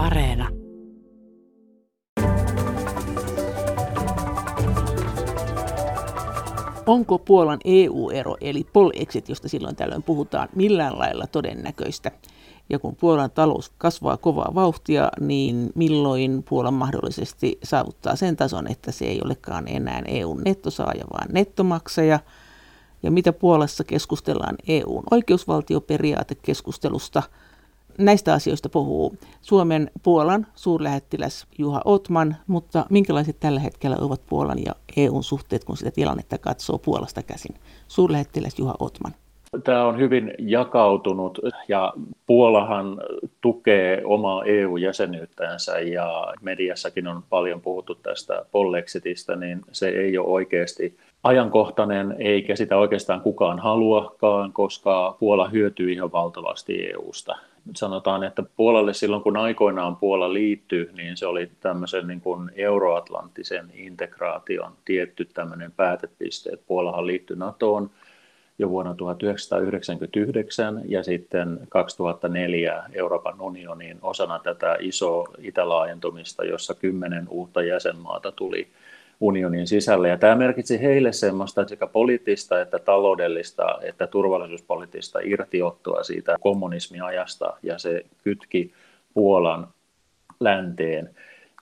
Areena. Onko Puolan EU-ero, eli Polexit, josta silloin tällöin puhutaan, millään lailla todennäköistä? Ja kun Puolan talous kasvaa kovaa vauhtia, niin milloin Puola mahdollisesti saavuttaa sen tason, että se ei olekaan enää EUn nettosaaja, vaan nettomaksaja? Ja mitä Puolassa keskustellaan EUn oikeusvaltioperiaatekeskustelusta – Näistä asioista puhuu Suomen Puolan suurlähettiläs Juha Otman, mutta minkälaiset tällä hetkellä ovat Puolan ja EUn suhteet, kun sitä tilannetta katsoo Puolasta käsin? Suurlähettiläs Juha Otman. Tämä on hyvin jakautunut ja Puolahan tukee omaa EU-jäsenyyttänsä ja mediassakin on paljon puhuttu tästä Pollexitistä, niin se ei ole oikeasti ajankohtainen eikä sitä oikeastaan kukaan haluakaan, koska Puola hyötyy ihan valtavasti EUsta sanotaan, että Puolalle silloin kun aikoinaan Puola liittyi, niin se oli tämmöisen niin kuin euroatlanttisen integraation tietty tämmöinen päätepiste. Puolahan liittyi NATOon jo vuonna 1999 ja sitten 2004 Euroopan unionin osana tätä isoa itälaajentumista, jossa kymmenen uutta jäsenmaata tuli unionin sisälle. Ja tämä merkitsi heille semmoista sekä poliittista että taloudellista että turvallisuuspoliittista irtiottoa siitä kommunismiajasta ja se kytki Puolan länteen.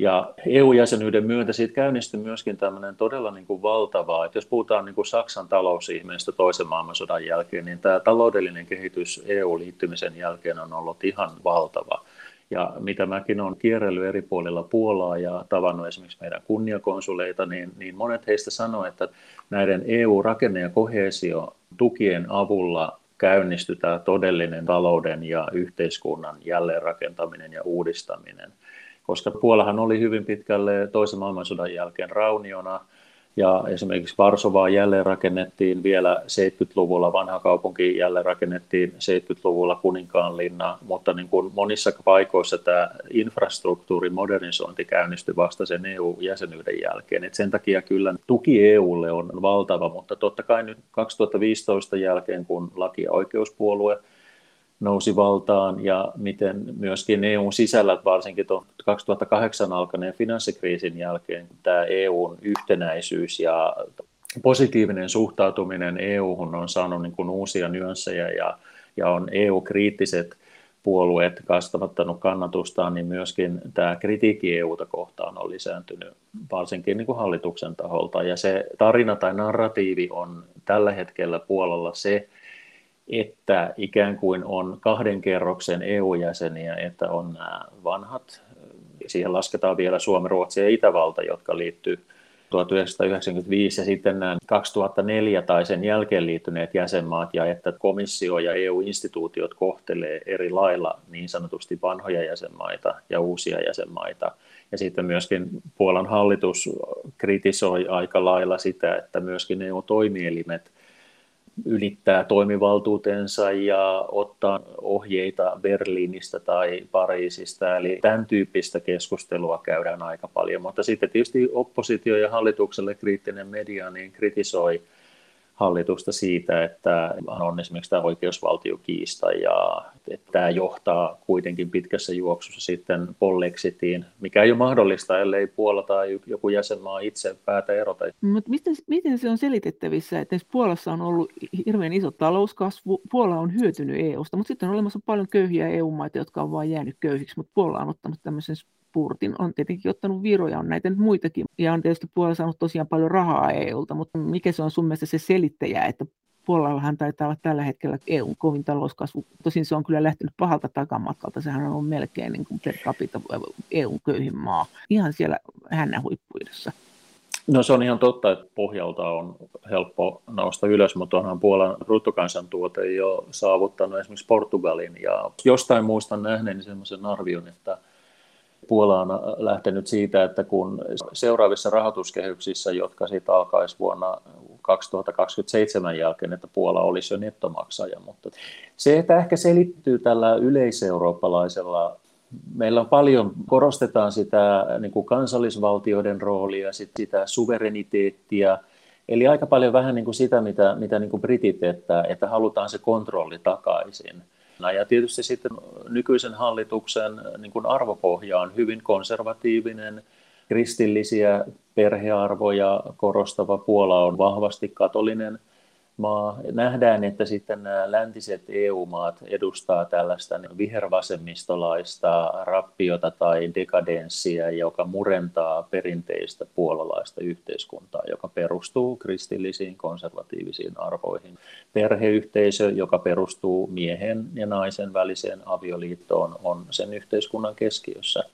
Ja EU-jäsenyyden myötä siitä käynnistyi myöskin tämmöinen todella niin kuin valtava, että jos puhutaan niin kuin Saksan talousihmeestä toisen maailmansodan jälkeen, niin tämä taloudellinen kehitys EU-liittymisen jälkeen on ollut ihan valtava. Ja mitä mäkin olen kierrellyt eri puolilla Puolaa ja tavannut esimerkiksi meidän kunniakonsuleita, niin, niin monet heistä sanoo, että näiden EU-rakenne- ja tukien avulla käynnistytään todellinen talouden ja yhteiskunnan jälleenrakentaminen ja uudistaminen. Koska Puolahan oli hyvin pitkälle toisen maailmansodan jälkeen rauniona – ja esimerkiksi Varsovaa jälleen rakennettiin vielä 70-luvulla, vanha kaupunki jälleen rakennettiin 70-luvulla Kuninkaanlinna, mutta niin kuin monissa paikoissa tämä infrastruktuurin modernisointi käynnistyi vasta sen EU-jäsenyyden jälkeen. Et sen takia kyllä tuki EUlle on valtava, mutta totta kai nyt 2015 jälkeen, kun laki- ja oikeuspuolue nousi valtaan ja miten myöskin EUn sisällä, varsinkin 2008 alkaneen finanssikriisin jälkeen, tämä EUn yhtenäisyys ja positiivinen suhtautuminen EUhun on saanut niin kuin uusia nyansseja ja, ja on EU-kriittiset puolueet kasvattanut kannatustaan, niin myöskin tämä kritiikki EUta kohtaan on lisääntynyt varsinkin niin kuin hallituksen taholta. Ja se tarina tai narratiivi on tällä hetkellä puolella se, että ikään kuin on kahden kerroksen EU-jäseniä, että on nämä vanhat, siihen lasketaan vielä Suomi, Ruotsi ja Itävalta, jotka liittyy 1995 ja sitten nämä 2004 tai sen jälkeen liittyneet jäsenmaat ja että komissio ja EU-instituutiot kohtelee eri lailla niin sanotusti vanhoja jäsenmaita ja uusia jäsenmaita. Ja sitten myöskin Puolan hallitus kritisoi aika lailla sitä, että myöskin EU-toimielimet ylittää toimivaltuutensa ja ottaa ohjeita Berliinistä tai Pariisista. Eli tämän tyyppistä keskustelua käydään aika paljon. Mutta sitten tietysti oppositio ja hallitukselle kriittinen media niin kritisoi hallitusta siitä, että on esimerkiksi tämä oikeusvaltiokiista ja että tämä johtaa kuitenkin pitkässä juoksussa sitten polleksitiin, mikä ei ole mahdollista, ellei Puola tai joku jäsenmaa itse päätä erota. Mutta miten, miten se on selitettävissä, että Puolassa on ollut hirveän iso talouskasvu, Puola on hyötynyt EUsta, mutta sitten on olemassa paljon köyhiä EU-maita, jotka on vain jäänyt köyhiksi, mutta Puola on ottanut tämmöisen spurtin. On tietenkin ottanut viroja, on näitä nyt muitakin. Ja on tietysti Puola saanut tosiaan paljon rahaa EUlta, mutta mikä se on sun mielestä se selittäjä, että Puolallahan taitaa olla tällä hetkellä EUn kovin talouskasvu. Tosin se on kyllä lähtenyt pahalta takamatkalta. Sehän on melkein niin kuin per capita EUn köyhin maa. Ihan siellä hännän huippuidessa. No se on ihan totta, että pohjalta on helppo nousta ylös, mutta onhan Puolan bruttokansantuote jo saavuttanut esimerkiksi Portugalin. Ja jostain muistan nähneeni sellaisen arvion, että Puola on lähtenyt siitä, että kun seuraavissa rahoituskehyksissä, jotka siitä alkaisi vuonna 2027 jälkeen, että Puola olisi jo nettomaksaja. Mutta se, että ehkä selittyy tällä yleiseurooppalaisella Meillä on paljon, korostetaan sitä niin kuin kansallisvaltioiden roolia, sitä suvereniteettia, eli aika paljon vähän niin kuin sitä, mitä, mitä niin kuin britit, että, että halutaan se kontrolli takaisin. Ja tietysti sitten nykyisen hallituksen niin kuin arvopohja on hyvin konservatiivinen, kristillisiä perhearvoja korostava Puola on vahvasti katolinen maa. Nähdään, että sitten nämä läntiset EU-maat edustaa tällaista vihervasemmistolaista rappiota tai dekadenssia, joka murentaa perinteistä puolalaista yhteiskuntaa, joka perustuu kristillisiin konservatiivisiin arvoihin. Perheyhteisö, joka perustuu miehen ja naisen väliseen avioliittoon, on sen yhteiskunnan keskiössä.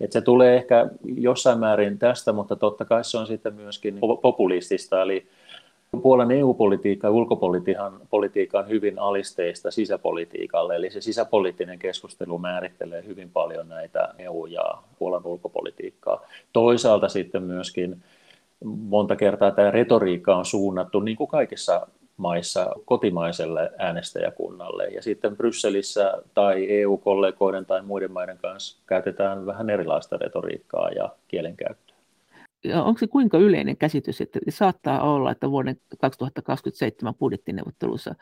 Et se tulee ehkä jossain määrin tästä, mutta totta kai se on sitten myöskin populistista, eli Puolan EU-politiikka ja ulkopolitiikka on hyvin alisteista sisäpolitiikalle, eli se sisäpoliittinen keskustelu määrittelee hyvin paljon näitä EU- ja Puolan ulkopolitiikkaa. Toisaalta sitten myöskin monta kertaa tämä retoriikka on suunnattu, niin kuin kaikissa maissa, kotimaiselle äänestäjäkunnalle. Ja sitten Brysselissä tai EU-kollegoiden tai muiden maiden kanssa käytetään vähän erilaista retoriikkaa ja kielenkäyttöä onko se kuinka yleinen käsitys, että saattaa olla, että vuoden 2027 budjettineuvottelussa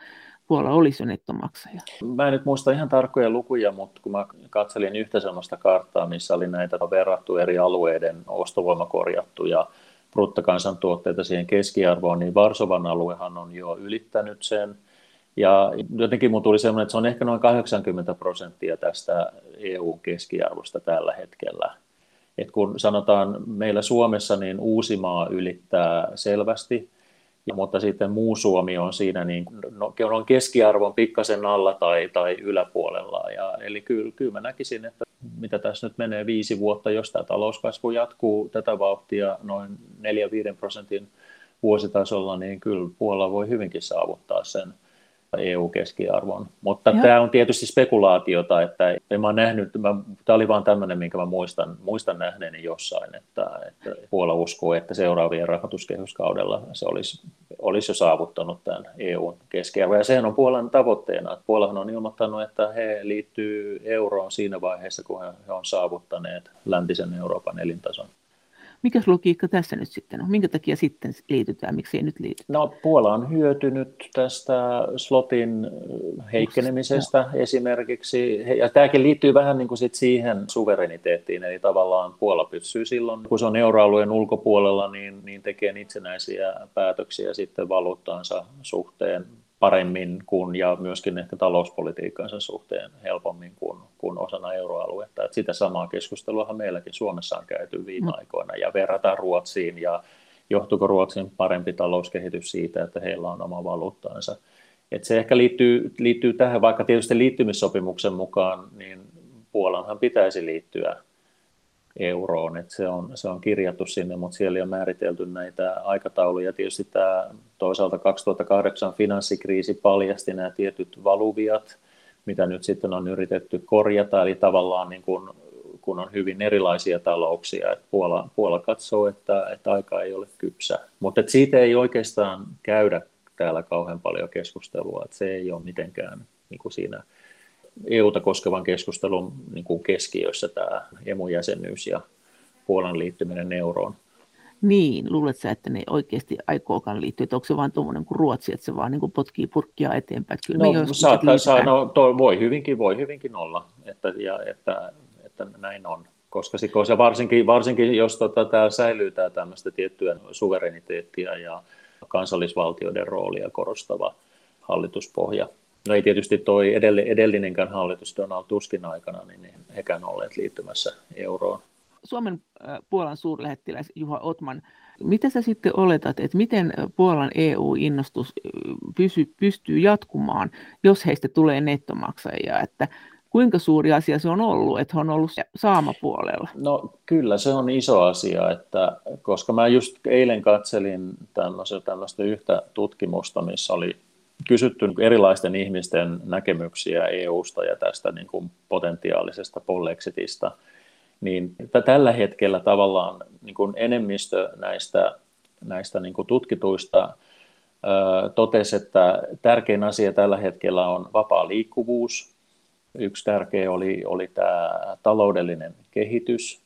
Puola olisi jo nettomaksaja? Mä en nyt muista ihan tarkkoja lukuja, mutta kun mä katselin yhtä sellaista karttaa, missä oli näitä verrattu eri alueiden ostovoima korjattu ja bruttokansantuotteita siihen keskiarvoon, niin Varsovan aluehan on jo ylittänyt sen. Ja jotenkin mun tuli semmoinen, että se on ehkä noin 80 prosenttia tästä EU-keskiarvosta tällä hetkellä. Et kun sanotaan meillä Suomessa, niin Uusimaa ylittää selvästi, ja, mutta sitten muu Suomi on siinä niin, no, on keskiarvon pikkasen alla tai, tai yläpuolella. Ja, eli kyllä, kyllä mä näkisin, että mitä tässä nyt menee viisi vuotta, jos tämä talouskasvu jatkuu tätä vauhtia noin 4-5 prosentin vuositasolla, niin kyllä Puola voi hyvinkin saavuttaa sen EU-keskiarvon. Mutta ja. tämä on tietysti spekulaatiota, että en mä nähnyt, mä, tämä oli vain tämmöinen, minkä mä muistan, muistan nähneeni jossain, että, että Puola uskoo, että seuraavien rahoituskehyskaudella se olisi, olisi jo saavuttanut tämän EUn keskiarvon. Ja sehän on Puolan tavoitteena. Että Puolahan on ilmoittanut, että he liittyy euroon siinä vaiheessa, kun he on saavuttaneet läntisen Euroopan elintason. Mikäs logiikka tässä nyt sitten on? Minkä takia sitten liitytään, miksi ei nyt liity? No Puola on hyötynyt tästä slotin heikkenemisestä Just, esimerkiksi, ja tämäkin liittyy vähän niin kuin sit siihen suvereniteettiin, eli tavallaan Puola pysyy silloin, kun se on euroalueen ulkopuolella, niin, niin tekee itsenäisiä päätöksiä sitten valuuttaansa suhteen paremmin kuin ja myöskin ehkä talouspolitiikkansa suhteen helpommin kuin, kuin osana euroaluetta. Että sitä samaa keskustelua meilläkin Suomessa on käyty viime mm. aikoina ja verrataan Ruotsiin ja johtuuko Ruotsin parempi talouskehitys siitä, että heillä on oma valuuttaansa. Että se ehkä liittyy, liittyy tähän, vaikka tietysti liittymissopimuksen mukaan, niin Puolanhan pitäisi liittyä euroon, että se on, se on kirjattu sinne, mutta siellä on määritelty näitä aikatauluja. Tietysti tämä toisaalta 2008 finanssikriisi paljasti nämä tietyt valuviat, mitä nyt sitten on yritetty korjata, eli tavallaan niin kuin, kun on hyvin erilaisia talouksia, että Puola, Puola katsoo, että, että aika ei ole kypsä. Mutta siitä ei oikeastaan käydä täällä kauhean paljon keskustelua, että se ei ole mitenkään niin kuin siinä EUta koskevan keskustelun niin kuin keskiössä tämä emu-jäsenyys ja Puolan liittyminen euroon. Niin, luulet sä, että ne oikeasti aikookaan liittyä, että onko se vain tuommoinen kuin Ruotsi, että se vaan niin kuin potkii purkkia eteenpäin? Kyllä no, saattaa, saa, no toi voi, hyvinkin, voi hyvinkin olla, että, ja, että, että näin on. Koska, koska varsinkin, varsinkin jos tota, tämä säilyy tämä tämmöistä tiettyä suvereniteettia ja kansallisvaltioiden roolia korostava hallituspohja, No ei tietysti toi edellinenkään hallitus Donald Tuskin aikana, niin hekään olleet liittymässä euroon. Suomen Puolan suurlähettiläs Juha Otman, mitä sä sitten oletat, että miten Puolan EU-innostus pysy, pystyy jatkumaan, jos heistä tulee nettomaksajia, että kuinka suuri asia se on ollut, että on ollut saamapuolella? No kyllä se on iso asia, että, koska mä just eilen katselin tämmöistä yhtä tutkimusta, missä oli kysytty niin erilaisten ihmisten näkemyksiä EUsta ja tästä niin kuin potentiaalisesta pollexitista, niin tällä hetkellä tavallaan niin kuin enemmistö näistä, näistä niin kuin tutkituista totesi, että tärkein asia tällä hetkellä on vapaa liikkuvuus. Yksi tärkeä oli, oli tämä taloudellinen kehitys.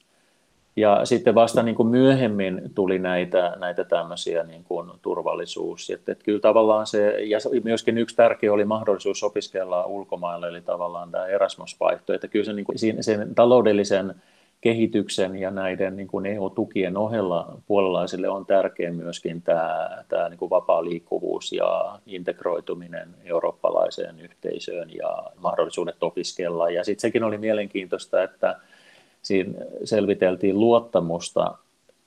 Ja sitten vasta niin kuin myöhemmin tuli näitä, näitä tämmöisiä niin kuin turvallisuus. Että, että kyllä tavallaan se, ja myöskin yksi tärkeä oli mahdollisuus opiskella ulkomaille, eli tavallaan tämä Erasmus-vaihto. Että kyllä se, niin kuin, sen taloudellisen kehityksen ja näiden niin kuin EU-tukien ohella puolalaisille on tärkeä myöskin tämä, tämä niin kuin vapaa liikkuvuus ja integroituminen eurooppalaiseen yhteisöön ja mahdollisuudet opiskella. Ja sitten sekin oli mielenkiintoista, että siinä selviteltiin luottamusta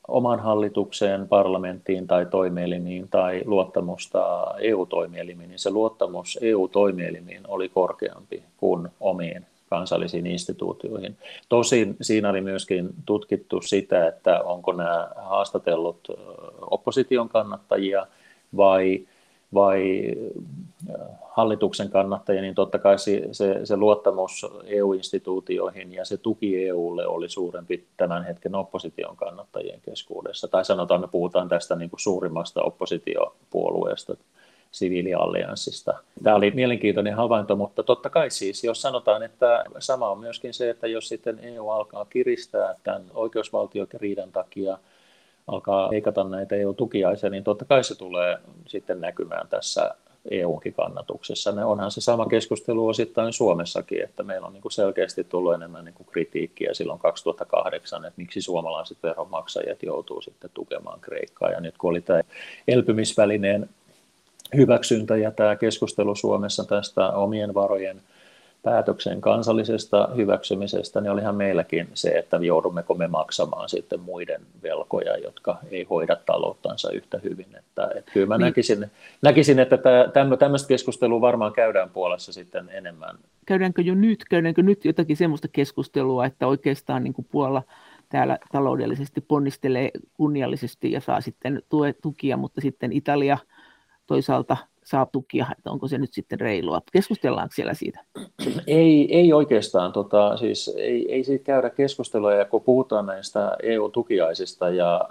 oman hallitukseen, parlamenttiin tai toimielimiin tai luottamusta EU-toimielimiin, niin se luottamus EU-toimielimiin oli korkeampi kuin omiin kansallisiin instituutioihin. Tosin siinä oli myöskin tutkittu sitä, että onko nämä haastatellut opposition kannattajia vai, vai hallituksen kannattajia, niin totta kai se, se, se luottamus EU-instituutioihin ja se tuki EUlle oli suurempi tämän hetken opposition kannattajien keskuudessa. Tai sanotaan, me puhutaan tästä niin kuin suurimmasta oppositiopuolueesta siviiliallianssista. Tämä oli mielenkiintoinen havainto, mutta totta kai siis, jos sanotaan, että sama on myöskin se, että jos sitten EU alkaa kiristää tämän oikeusvaltiokriidan takia, alkaa leikata näitä EU-tukiaisia, niin totta kai se tulee sitten näkymään tässä EUnkin kannatuksessa. Ne onhan se sama keskustelu osittain Suomessakin, että meillä on niin kuin selkeästi tullut enemmän niin kuin kritiikkiä silloin 2008, että miksi suomalaiset veronmaksajat joutuu sitten tukemaan Kreikkaa. Ja nyt kun oli tämä elpymisvälineen hyväksyntä ja tämä keskustelu Suomessa tästä omien varojen päätöksen kansallisesta hyväksymisestä, niin olihan meilläkin se, että joudummeko me maksamaan sitten muiden velkoja, jotka ei hoida talouttansa yhtä hyvin. Että, että kyllä mä niin. näkisin, näkisin, että tämä, tämmöistä keskustelua varmaan käydään puolessa sitten enemmän. Käydäänkö jo nyt, käydäänkö nyt jotakin semmoista keskustelua, että oikeastaan niin kuin Puola täällä taloudellisesti ponnistelee kunniallisesti ja saa sitten tukia, mutta sitten Italia – toisaalta saa tukia, että onko se nyt sitten reilua. Keskustellaanko siellä siitä? Ei, ei oikeastaan, tota, siis ei, ei siitä käydä keskustelua, ja kun puhutaan näistä EU-tukiaisista ja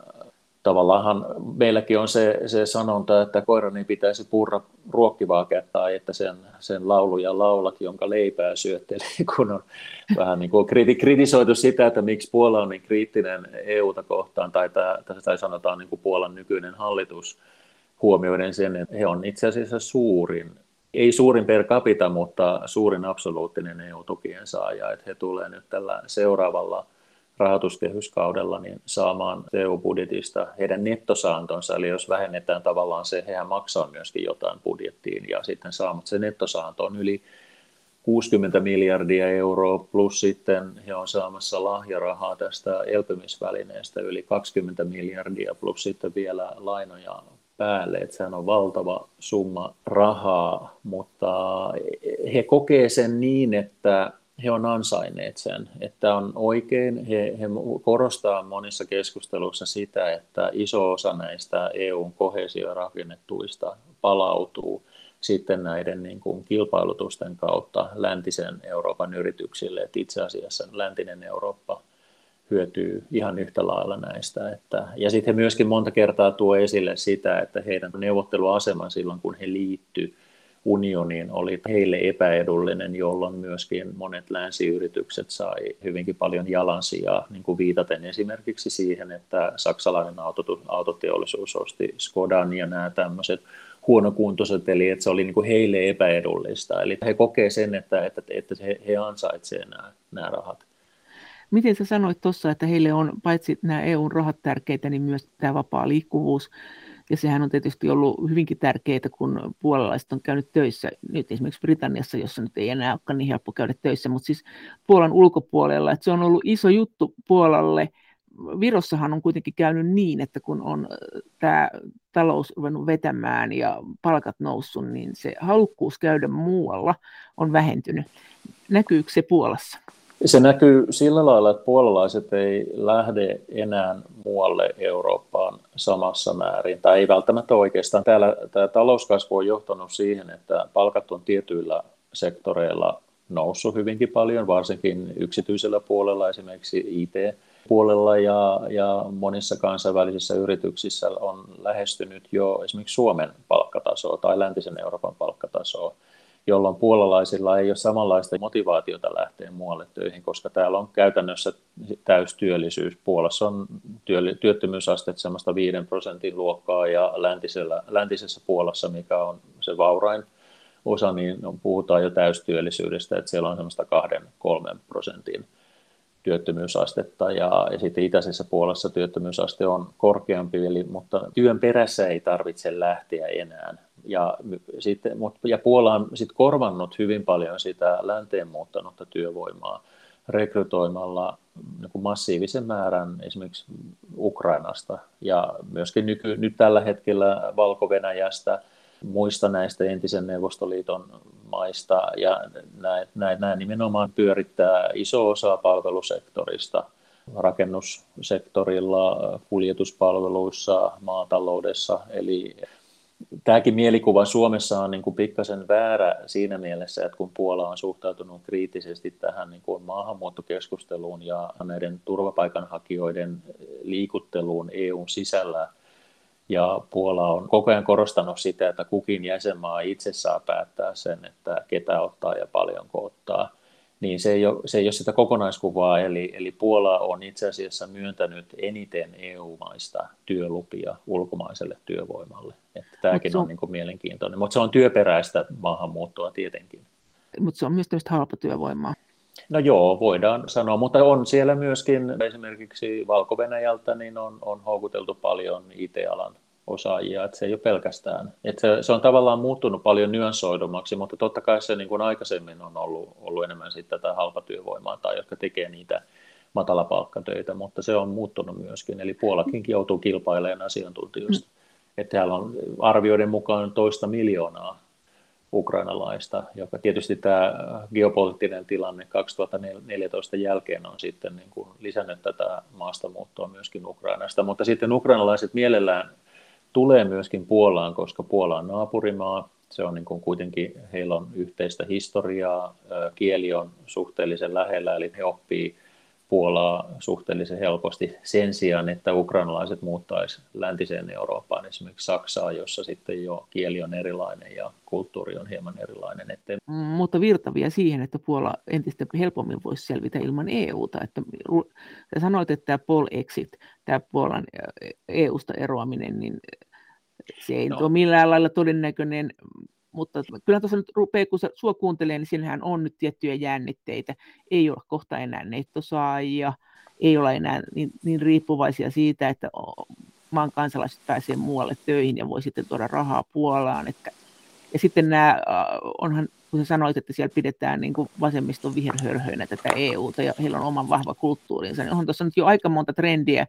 tavallaan meilläkin on se, se sanonta, että koiran ei pitäisi purra ruokkivaa kättä, että sen, sen laulu ja laulat, jonka leipää syötte, kun on vähän niin kuin kritisoitu sitä, että miksi Puola on niin kriittinen EUta kohtaan, tai, tai, tai sanotaan niin kuin Puolan nykyinen hallitus, huomioiden sen, että he on itse asiassa suurin, ei suurin per capita, mutta suurin absoluuttinen EU-tukien saaja, että he tulee nyt tällä seuraavalla rahoituskehyskaudella niin saamaan EU-budjetista heidän nettosaantonsa, eli jos vähennetään tavallaan se, hehän maksaa myöskin jotain budjettiin ja sitten saamat se nettosaanto on yli 60 miljardia euroa, plus sitten he on saamassa lahjarahaa tästä elpymisvälineestä yli 20 miljardia, plus sitten vielä lainoja päälle, että sehän on valtava summa rahaa, mutta he kokee sen niin, että he on ansainneet sen, että on oikein, he, he korostaa monissa keskusteluissa sitä, että iso osa näistä EUn kohesiorakennettuista palautuu sitten näiden niin kuin kilpailutusten kautta läntisen Euroopan yrityksille, että itse asiassa läntinen Eurooppa hyötyy ihan yhtä lailla näistä. Että, ja sitten he myöskin monta kertaa tuo esille sitä, että heidän neuvotteluasema silloin, kun he liittyivät unioniin, oli heille epäedullinen, jolloin myöskin monet länsiyritykset sai hyvinkin paljon jalansijaa, niin kuin viitaten esimerkiksi siihen, että saksalainen autoteollisuus osti Skodan ja nämä tämmöiset huonokuntoiset, eli että se oli niin kuin heille epäedullista. Eli he kokee sen, että, että, että he, he ansaitsevat nämä, nämä rahat. Miten sä sanoit tuossa, että heille on paitsi nämä EUn rahat tärkeitä, niin myös tämä vapaa liikkuvuus. Ja sehän on tietysti ollut hyvinkin tärkeää, kun puolalaiset on käynyt töissä, nyt esimerkiksi Britanniassa, jossa nyt ei enää olekaan niin helppo käydä töissä, mutta siis Puolan ulkopuolella, että se on ollut iso juttu Puolalle. Virossahan on kuitenkin käynyt niin, että kun on tämä talous ruvennut vetämään ja palkat noussut, niin se halukkuus käydä muualla on vähentynyt. Näkyykö se Puolassa? Se näkyy sillä lailla, että puolalaiset ei lähde enää muualle Eurooppaan samassa määrin, tai ei välttämättä oikeastaan. Täällä tämä talouskasvu on johtanut siihen, että palkat on tietyillä sektoreilla noussut hyvinkin paljon, varsinkin yksityisellä puolella, esimerkiksi IT-puolella ja, ja monissa kansainvälisissä yrityksissä on lähestynyt jo esimerkiksi Suomen palkkatasoa tai läntisen Euroopan palkkatasoa. Jolloin puolalaisilla ei ole samanlaista motivaatiota lähteä muualle töihin, koska täällä on käytännössä täystyöllisyys. Puolassa on työttömyysaste semmoista 5 prosentin luokkaa ja läntisellä, läntisessä Puolassa, mikä on se vaurain osa, niin puhutaan jo täystyöllisyydestä, että siellä on semmoista 2-3 prosentin työttömyysastetta ja, ja sitten itäisessä puolessa työttömyysaste on korkeampi, eli, mutta työn perässä ei tarvitse lähteä enää. Ja, sitten, ja Puola on sit korvannut hyvin paljon sitä länteen muuttanutta työvoimaa rekrytoimalla niin massiivisen määrän esimerkiksi Ukrainasta ja myöskin nyky, nyt tällä hetkellä Valko-Venäjästä, muista näistä entisen Neuvostoliiton maista ja nämä nimenomaan pyörittää iso osa palvelusektorista rakennussektorilla, kuljetuspalveluissa, maataloudessa. Eli tämäkin mielikuva Suomessa on niin kuin pikkasen väärä siinä mielessä, että kun Puola on suhtautunut kriittisesti tähän niin kuin maahanmuuttokeskusteluun ja näiden turvapaikanhakijoiden liikutteluun EUn sisällä, ja Puola on koko ajan korostanut sitä, että kukin jäsenmaa itse saa päättää sen, että ketä ottaa ja paljonko ottaa. Niin se ei ole, se ei ole sitä kokonaiskuvaa, eli, eli Puola on itse asiassa myöntänyt eniten EU-maista työlupia ulkomaiselle työvoimalle. Että tämäkin on, on niin kuin mielenkiintoinen, mutta se on työperäistä maahanmuuttoa tietenkin. Mutta se on myös tämmöistä halpatyövoimaa. No joo, voidaan sanoa, mutta on siellä myöskin esimerkiksi valko niin on, on houkuteltu paljon IT-alan osaajia, että se ei ole pelkästään. Että se, se on tavallaan muuttunut paljon nyanssoidummaksi, mutta totta kai se niin kuin aikaisemmin on ollut, ollut enemmän sitten tätä halpatyövoimaa tai jotka tekee niitä matalapalkkatöitä, mutta se on muuttunut myöskin. Eli Puolakin joutuu kilpailemaan asiantuntijoista. Mm. Että täällä on arvioiden mukaan toista miljoonaa ukrainalaista, joka tietysti tämä geopoliittinen tilanne 2014 jälkeen on sitten niin kuin lisännyt tätä maastamuuttoa myöskin Ukrainasta, mutta sitten ukrainalaiset mielellään tulee myöskin Puolaan, koska Puola on naapurimaa, se on niin kuin kuitenkin, heillä on yhteistä historiaa, kieli on suhteellisen lähellä, eli he oppii Puolaa suhteellisen helposti sen sijaan, että ukrainalaiset muuttaisi läntiseen Eurooppaan, esimerkiksi Saksaa, jossa sitten jo kieli on erilainen ja kulttuuri on hieman erilainen. Että... Mutta virtavia siihen, että Puola entistä helpommin voisi selvitä ilman EUta. Että sanoit, että tämä Pol Exit, tämä Puolan EUsta eroaminen, niin se ei no. ole millään lailla todennäköinen, mutta kyllä tuossa nyt rupeaa, kun sua kuuntelee, niin siinähän on nyt tiettyjä jännitteitä. Ei ole kohta enää nettosaajia, ei ole enää niin, niin riippuvaisia siitä, että maan kansalaiset pääsee muualle töihin ja voi sitten tuoda rahaa Puolaan. Että, ja sitten nämä, onhan, kun sä sanoit, että siellä pidetään niin kuin vasemmiston viherhörhöinä tätä EUta ja heillä on oman vahva kulttuurinsa, niin onhan tuossa nyt jo aika monta trendiä.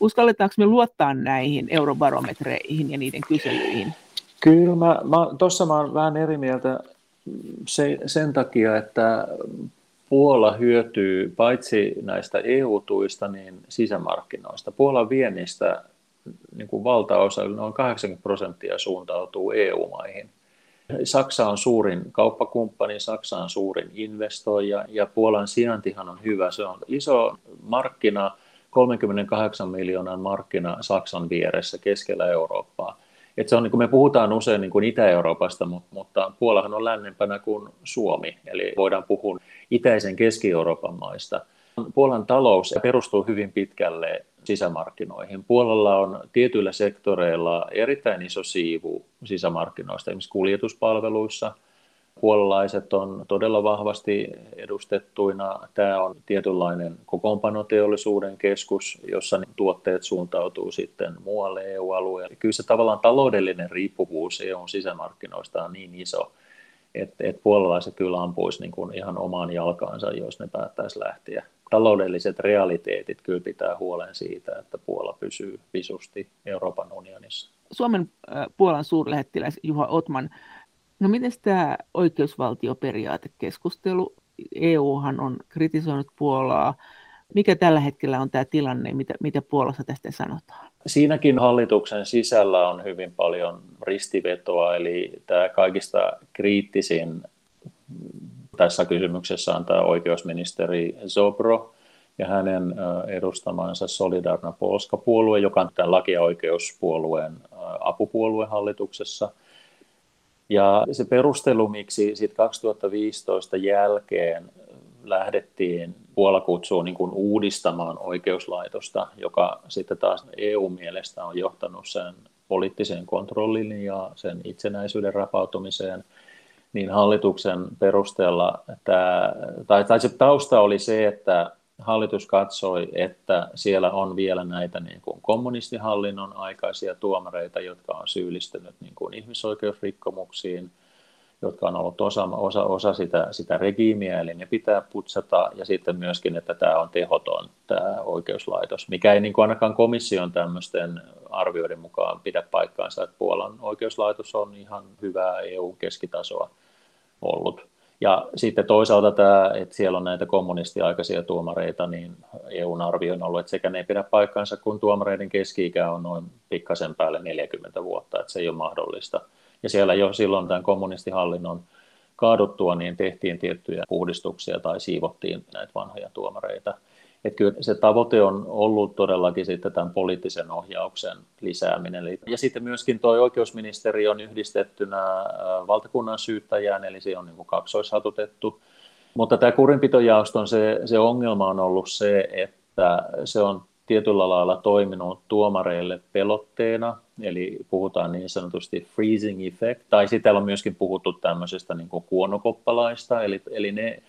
Uskalletaanko me luottaa näihin eurobarometreihin ja niiden kyselyihin? Kyllä, mä, mä, tuossa mä olen vähän eri mieltä se, sen takia, että Puola hyötyy paitsi näistä EU-tuista, niin sisämarkkinoista. Puolan viennistä niin kuin valtaosa, noin 80 prosenttia suuntautuu EU-maihin. Saksa on suurin kauppakumppani, Saksa on suurin investoija ja Puolan sijaintihan on hyvä. Se on iso markkina, 38 miljoonan markkina Saksan vieressä keskellä Eurooppaa. Et se on, niin me puhutaan usein niin kuin Itä-Euroopasta, mutta Puolahan on lännempänä kuin Suomi, eli voidaan puhua itäisen Keski-Euroopan maista. Puolan talous perustuu hyvin pitkälle sisämarkkinoihin. Puolalla on tietyillä sektoreilla erittäin iso siivu sisämarkkinoista, esimerkiksi kuljetuspalveluissa – puolalaiset on todella vahvasti edustettuina. Tämä on tietynlainen kokoonpanoteollisuuden keskus, jossa tuotteet suuntautuu sitten muualle EU-alueelle. Kyllä se tavallaan taloudellinen riippuvuus EUn sisämarkkinoista on niin iso, että, että puolalaiset kyllä ampuisi niin kuin ihan omaan jalkaansa, jos ne päättäisi lähteä. Taloudelliset realiteetit kyllä pitää huolen siitä, että Puola pysyy visusti Euroopan unionissa. Suomen äh, Puolan suurlähettiläs Juha Otman No miten tämä oikeusvaltioperiaatekeskustelu? EUhan on kritisoinut Puolaa. Mikä tällä hetkellä on tämä tilanne, mitä, mitä Puolassa tästä sanotaan? Siinäkin hallituksen sisällä on hyvin paljon ristivetoa, eli tämä kaikista kriittisin tässä kysymyksessä on tämä oikeusministeri Zobro ja hänen edustamansa Solidarna Polska-puolue, joka on tämän laki- ja oikeuspuolueen apupuolue hallituksessa – Ja se perustelu, miksi sit 2015 jälkeen lähdettiin Puola niin kuin uudistamaan oikeuslaitosta, joka sitten taas EU-mielestä on johtanut sen poliittiseen kontrollin ja sen itsenäisyyden rapautumiseen, niin hallituksen perusteella, että, tai, tai se tausta oli se, että hallitus katsoi, että siellä on vielä näitä niin kuin kommunistihallinnon aikaisia tuomareita, jotka on syyllistynyt niin kuin ihmisoikeusrikkomuksiin, jotka on ollut osa, osa, osa sitä, sitä regiimiä, eli ne pitää putsata, ja sitten myöskin, että tämä on tehoton tämä oikeuslaitos, mikä ei niin kuin ainakaan komission tämmöisten arvioiden mukaan pidä paikkaansa, että Puolan oikeuslaitos on ihan hyvää EU-keskitasoa ollut. Ja sitten toisaalta tämä, että siellä on näitä kommunistiaikaisia tuomareita, niin EUn arvio on ollut, että sekä ne ei pidä paikkaansa, kun tuomareiden keski-ikä on noin pikkasen päälle 40 vuotta, että se ei ole mahdollista. Ja siellä jo silloin tämän kommunistihallinnon kaaduttua, niin tehtiin tiettyjä puhdistuksia tai siivottiin näitä vanhoja tuomareita. Että kyllä se tavoite on ollut todellakin sitten tämän poliittisen ohjauksen lisääminen. Ja sitten myöskin tuo oikeusministeri on yhdistettynä valtakunnan syyttäjään, eli se on niin kaksoishatutettu. Mutta tämä kurinpitojaoston se, se ongelma on ollut se, että se on tietyllä lailla toiminut tuomareille pelotteena, eli puhutaan niin sanotusti freezing effect, tai sitten on myöskin puhuttu tämmöisestä niin kuin kuonokoppalaista, eli, eli ne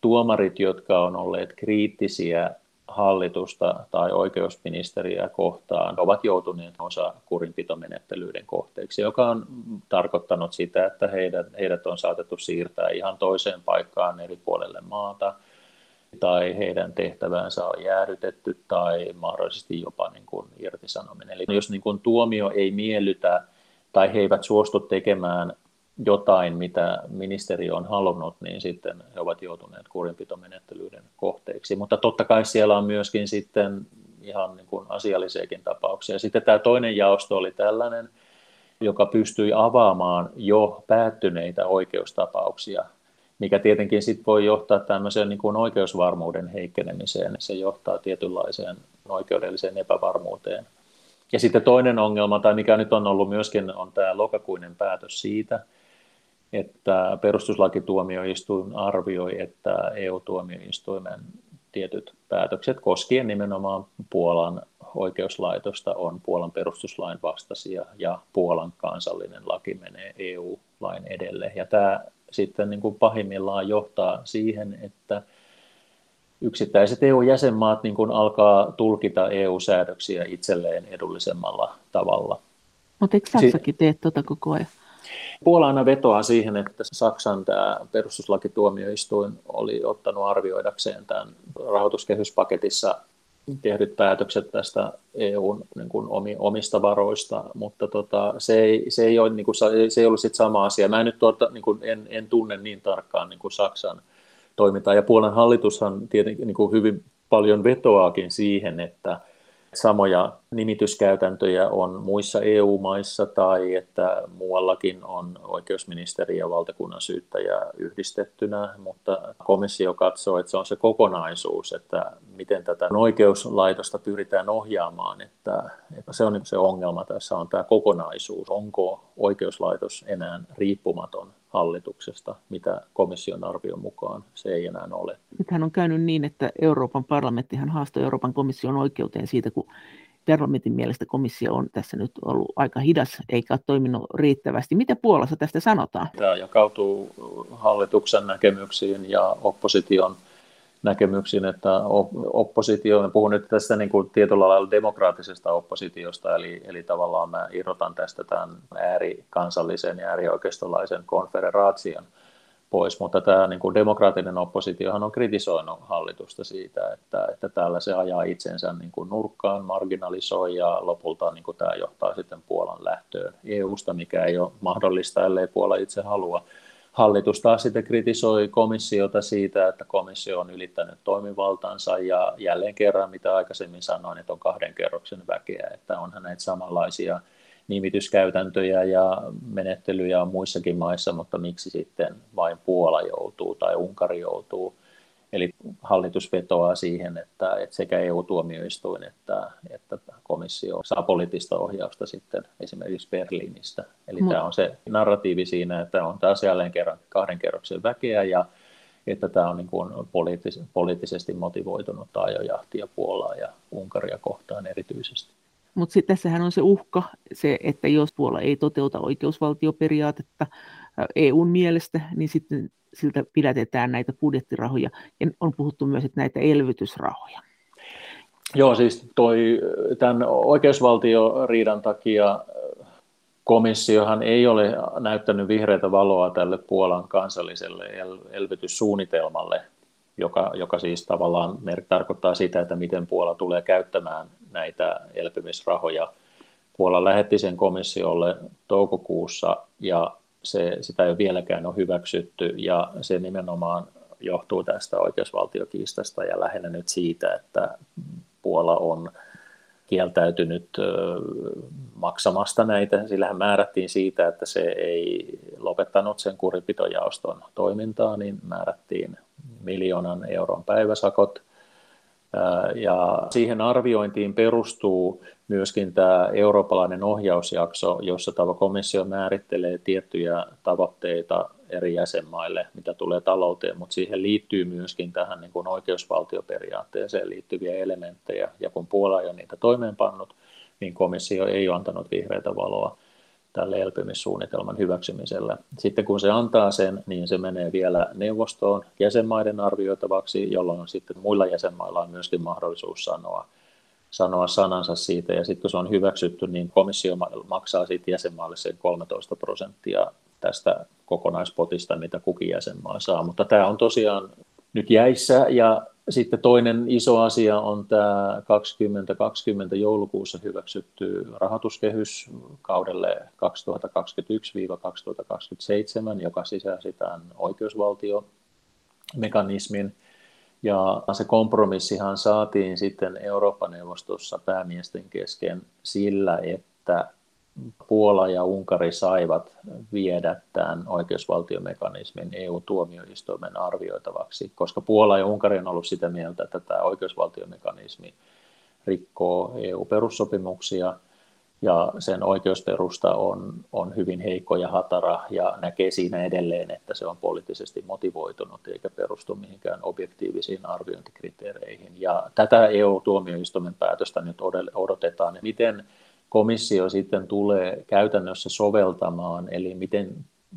tuomarit, jotka on olleet kriittisiä hallitusta tai oikeusministeriä kohtaan, ovat joutuneet osa kurinpitomenettelyiden kohteeksi, joka on tarkoittanut sitä, että heidät, heidät on saatettu siirtää ihan toiseen paikkaan eri puolelle maata, tai heidän tehtävänsä on jäädytetty tai mahdollisesti jopa niin kuin irtisanominen. Eli jos niin kuin tuomio ei miellytä tai he eivät suostu tekemään jotain, mitä ministeri on halunnut, niin sitten he ovat joutuneet kurinpitomenettelyiden kohteeksi. Mutta totta kai siellä on myöskin sitten ihan niin kuin asiallisiakin tapauksia. Sitten tämä toinen jaosto oli tällainen, joka pystyi avaamaan jo päättyneitä oikeustapauksia, mikä tietenkin sitten voi johtaa tämmöiseen niin kuin oikeusvarmuuden heikkenemiseen. Se johtaa tietynlaiseen oikeudelliseen epävarmuuteen. Ja sitten toinen ongelma, tai mikä nyt on ollut myöskin, on tämä lokakuinen päätös siitä, että perustuslakituomioistuin arvioi, että EU-tuomioistuimen tietyt päätökset koskien nimenomaan Puolan oikeuslaitosta on Puolan perustuslain vastaisia ja Puolan kansallinen laki menee EU-lain edelle. Ja tämä sitten niin kuin pahimmillaan johtaa siihen, että yksittäiset EU-jäsenmaat niin kuin alkaa tulkita EU-säädöksiä itselleen edullisemmalla tavalla. Mutta eikö Saksakin tee tuota koko ajan? Puola aina vetoaa siihen, että Saksan tämä perustuslakituomioistuin oli ottanut arvioidakseen tämän rahoituskehyspaketissa tehdyt päätökset tästä EUn niin kuin omista varoista, mutta tota, se, ei, se, ei ole, niin kuin, se ei ollut sit sama asia. Mä en nyt tuota, niin kuin, en, en tunne niin tarkkaan niin kuin Saksan toimintaa, ja Puolan hallitushan tietenkin niin kuin hyvin paljon vetoaakin siihen, että samoja nimityskäytäntöjä on muissa EU-maissa tai että muuallakin on oikeusministeri ja valtakunnan syyttäjä yhdistettynä, mutta komissio katsoo, että se on se kokonaisuus, että miten tätä oikeuslaitosta pyritään ohjaamaan, että, että se on se ongelma tässä on tämä kokonaisuus. Onko oikeuslaitos enää riippumaton hallituksesta, mitä komission arvion mukaan se ei enää ole. Nythän on käynyt niin, että Euroopan parlamenttihan haastoi Euroopan komission oikeuteen siitä, kun parlamentin mielestä komissio on tässä nyt ollut aika hidas eikä ole toiminut riittävästi. Mitä Puolassa tästä sanotaan? Tämä jakautuu hallituksen näkemyksiin ja opposition näkemyksiin, että oppositio, puhun nyt tästä niin kuin tietyllä lailla demokraattisesta oppositiosta, eli, eli tavallaan mä irrotan tästä tämän äärikansallisen ja äärioikeistolaisen konfederaation pois, mutta tämä niin kuin demokraattinen oppositiohan on kritisoinut hallitusta siitä, että, että täällä se ajaa itsensä niin kuin nurkkaan, marginalisoi ja lopulta niin kuin tämä johtaa sitten Puolan lähtöön EU-sta, mikä ei ole mahdollista, ellei Puola itse halua. Hallitus taas sitten kritisoi komissiota siitä, että komissio on ylittänyt toimivaltansa ja jälleen kerran, mitä aikaisemmin sanoin, että on kahden kerroksen väkeä, että onhan näitä samanlaisia nimityskäytäntöjä ja menettelyjä on muissakin maissa, mutta miksi sitten vain Puola joutuu tai Unkari joutuu. Eli hallitus vetoaa siihen, että, että sekä EU-tuomioistuin että, että komissio saa poliittista ohjausta sitten esimerkiksi Berliinistä. Eli mm. tämä on se narratiivi siinä, että on taas jälleen kerran kahden kerroksen väkeä ja että tämä on niin kuin poliittis- poliittisesti motivoitunut ajojahtia Puolaa ja Unkaria kohtaan erityisesti. Mutta sitten tässähän on se uhka, se, että jos Puola ei toteuta oikeusvaltioperiaatetta EUn mielestä, niin sitten siltä pidätetään näitä budjettirahoja. Ja on puhuttu myös, että näitä elvytysrahoja. Joo, siis toi, tämän oikeusvaltioriidan takia komissiohan ei ole näyttänyt vihreätä valoa tälle Puolan kansalliselle el- elvytyssuunnitelmalle, joka, joka siis tavallaan mer- tarkoittaa sitä, että miten Puola tulee käyttämään näitä elpymisrahoja. Puola lähetti sen komissiolle toukokuussa ja se, sitä ei ole vieläkään ole hyväksytty ja se nimenomaan johtuu tästä oikeusvaltiokiistasta ja lähinnä nyt siitä, että Puola on kieltäytynyt maksamasta näitä. Sillähän määrättiin siitä, että se ei lopettanut sen kuripitojaoston toimintaa, niin määrättiin miljoonan euron päiväsakot. Ja siihen arviointiin perustuu myöskin tämä eurooppalainen ohjausjakso, jossa tämä komissio määrittelee tiettyjä tavoitteita eri jäsenmaille, mitä tulee talouteen, mutta siihen liittyy myöskin tähän niin kuin oikeusvaltioperiaatteeseen liittyviä elementtejä, ja kun Puola ei ole niitä toimeenpannut, niin komissio ei ole antanut vihreitä valoa tälle elpymissuunnitelman hyväksymiselle. Sitten kun se antaa sen, niin se menee vielä neuvostoon jäsenmaiden arvioitavaksi, jolloin sitten muilla jäsenmailla on myöskin mahdollisuus sanoa, sanoa sanansa siitä, ja sitten kun se on hyväksytty, niin komissio maksaa sitten jäsenmaalle sen 13 prosenttia tästä kokonaispotista, mitä kukin jäsenmaa saa. Mutta tämä on tosiaan nyt jäissä, ja sitten toinen iso asia on tämä 2020 joulukuussa hyväksytty rahoituskehys kaudelle 2021-2027, joka sisälsi tämän oikeusvaltiomekanismin. Ja se kompromissihan saatiin sitten Euroopan neuvostossa päämiesten kesken sillä, että Puola ja Unkari saivat viedä tämän oikeusvaltiomekanismin EU-tuomioistuimen arvioitavaksi, koska Puola ja Unkari on ollut sitä mieltä, että tämä oikeusvaltiomekanismi rikkoo EU-perussopimuksia ja sen oikeusperusta on, on hyvin heikko ja hatara ja näkee siinä edelleen, että se on poliittisesti motivoitunut eikä perustu mihinkään objektiivisiin arviointikriteereihin. Ja tätä EU-tuomioistuimen päätöstä nyt odotetaan. Miten komissio sitten tulee käytännössä soveltamaan, eli miten,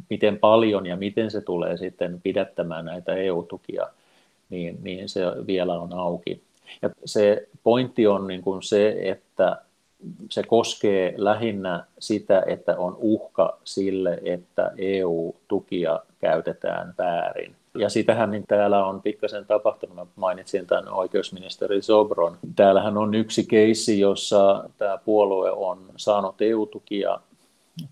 miten paljon ja miten se tulee sitten pidättämään näitä EU-tukia, niin, niin se vielä on auki. Ja se pointti on niin kuin se, että se koskee lähinnä sitä, että on uhka sille, että EU-tukia käytetään väärin. Ja sitähän niin täällä on pikkasen tapahtunut. Mä mainitsin tämän oikeusministeri Sobron. Täällähän on yksi keissi, jossa tämä puolue on saanut EU-tukia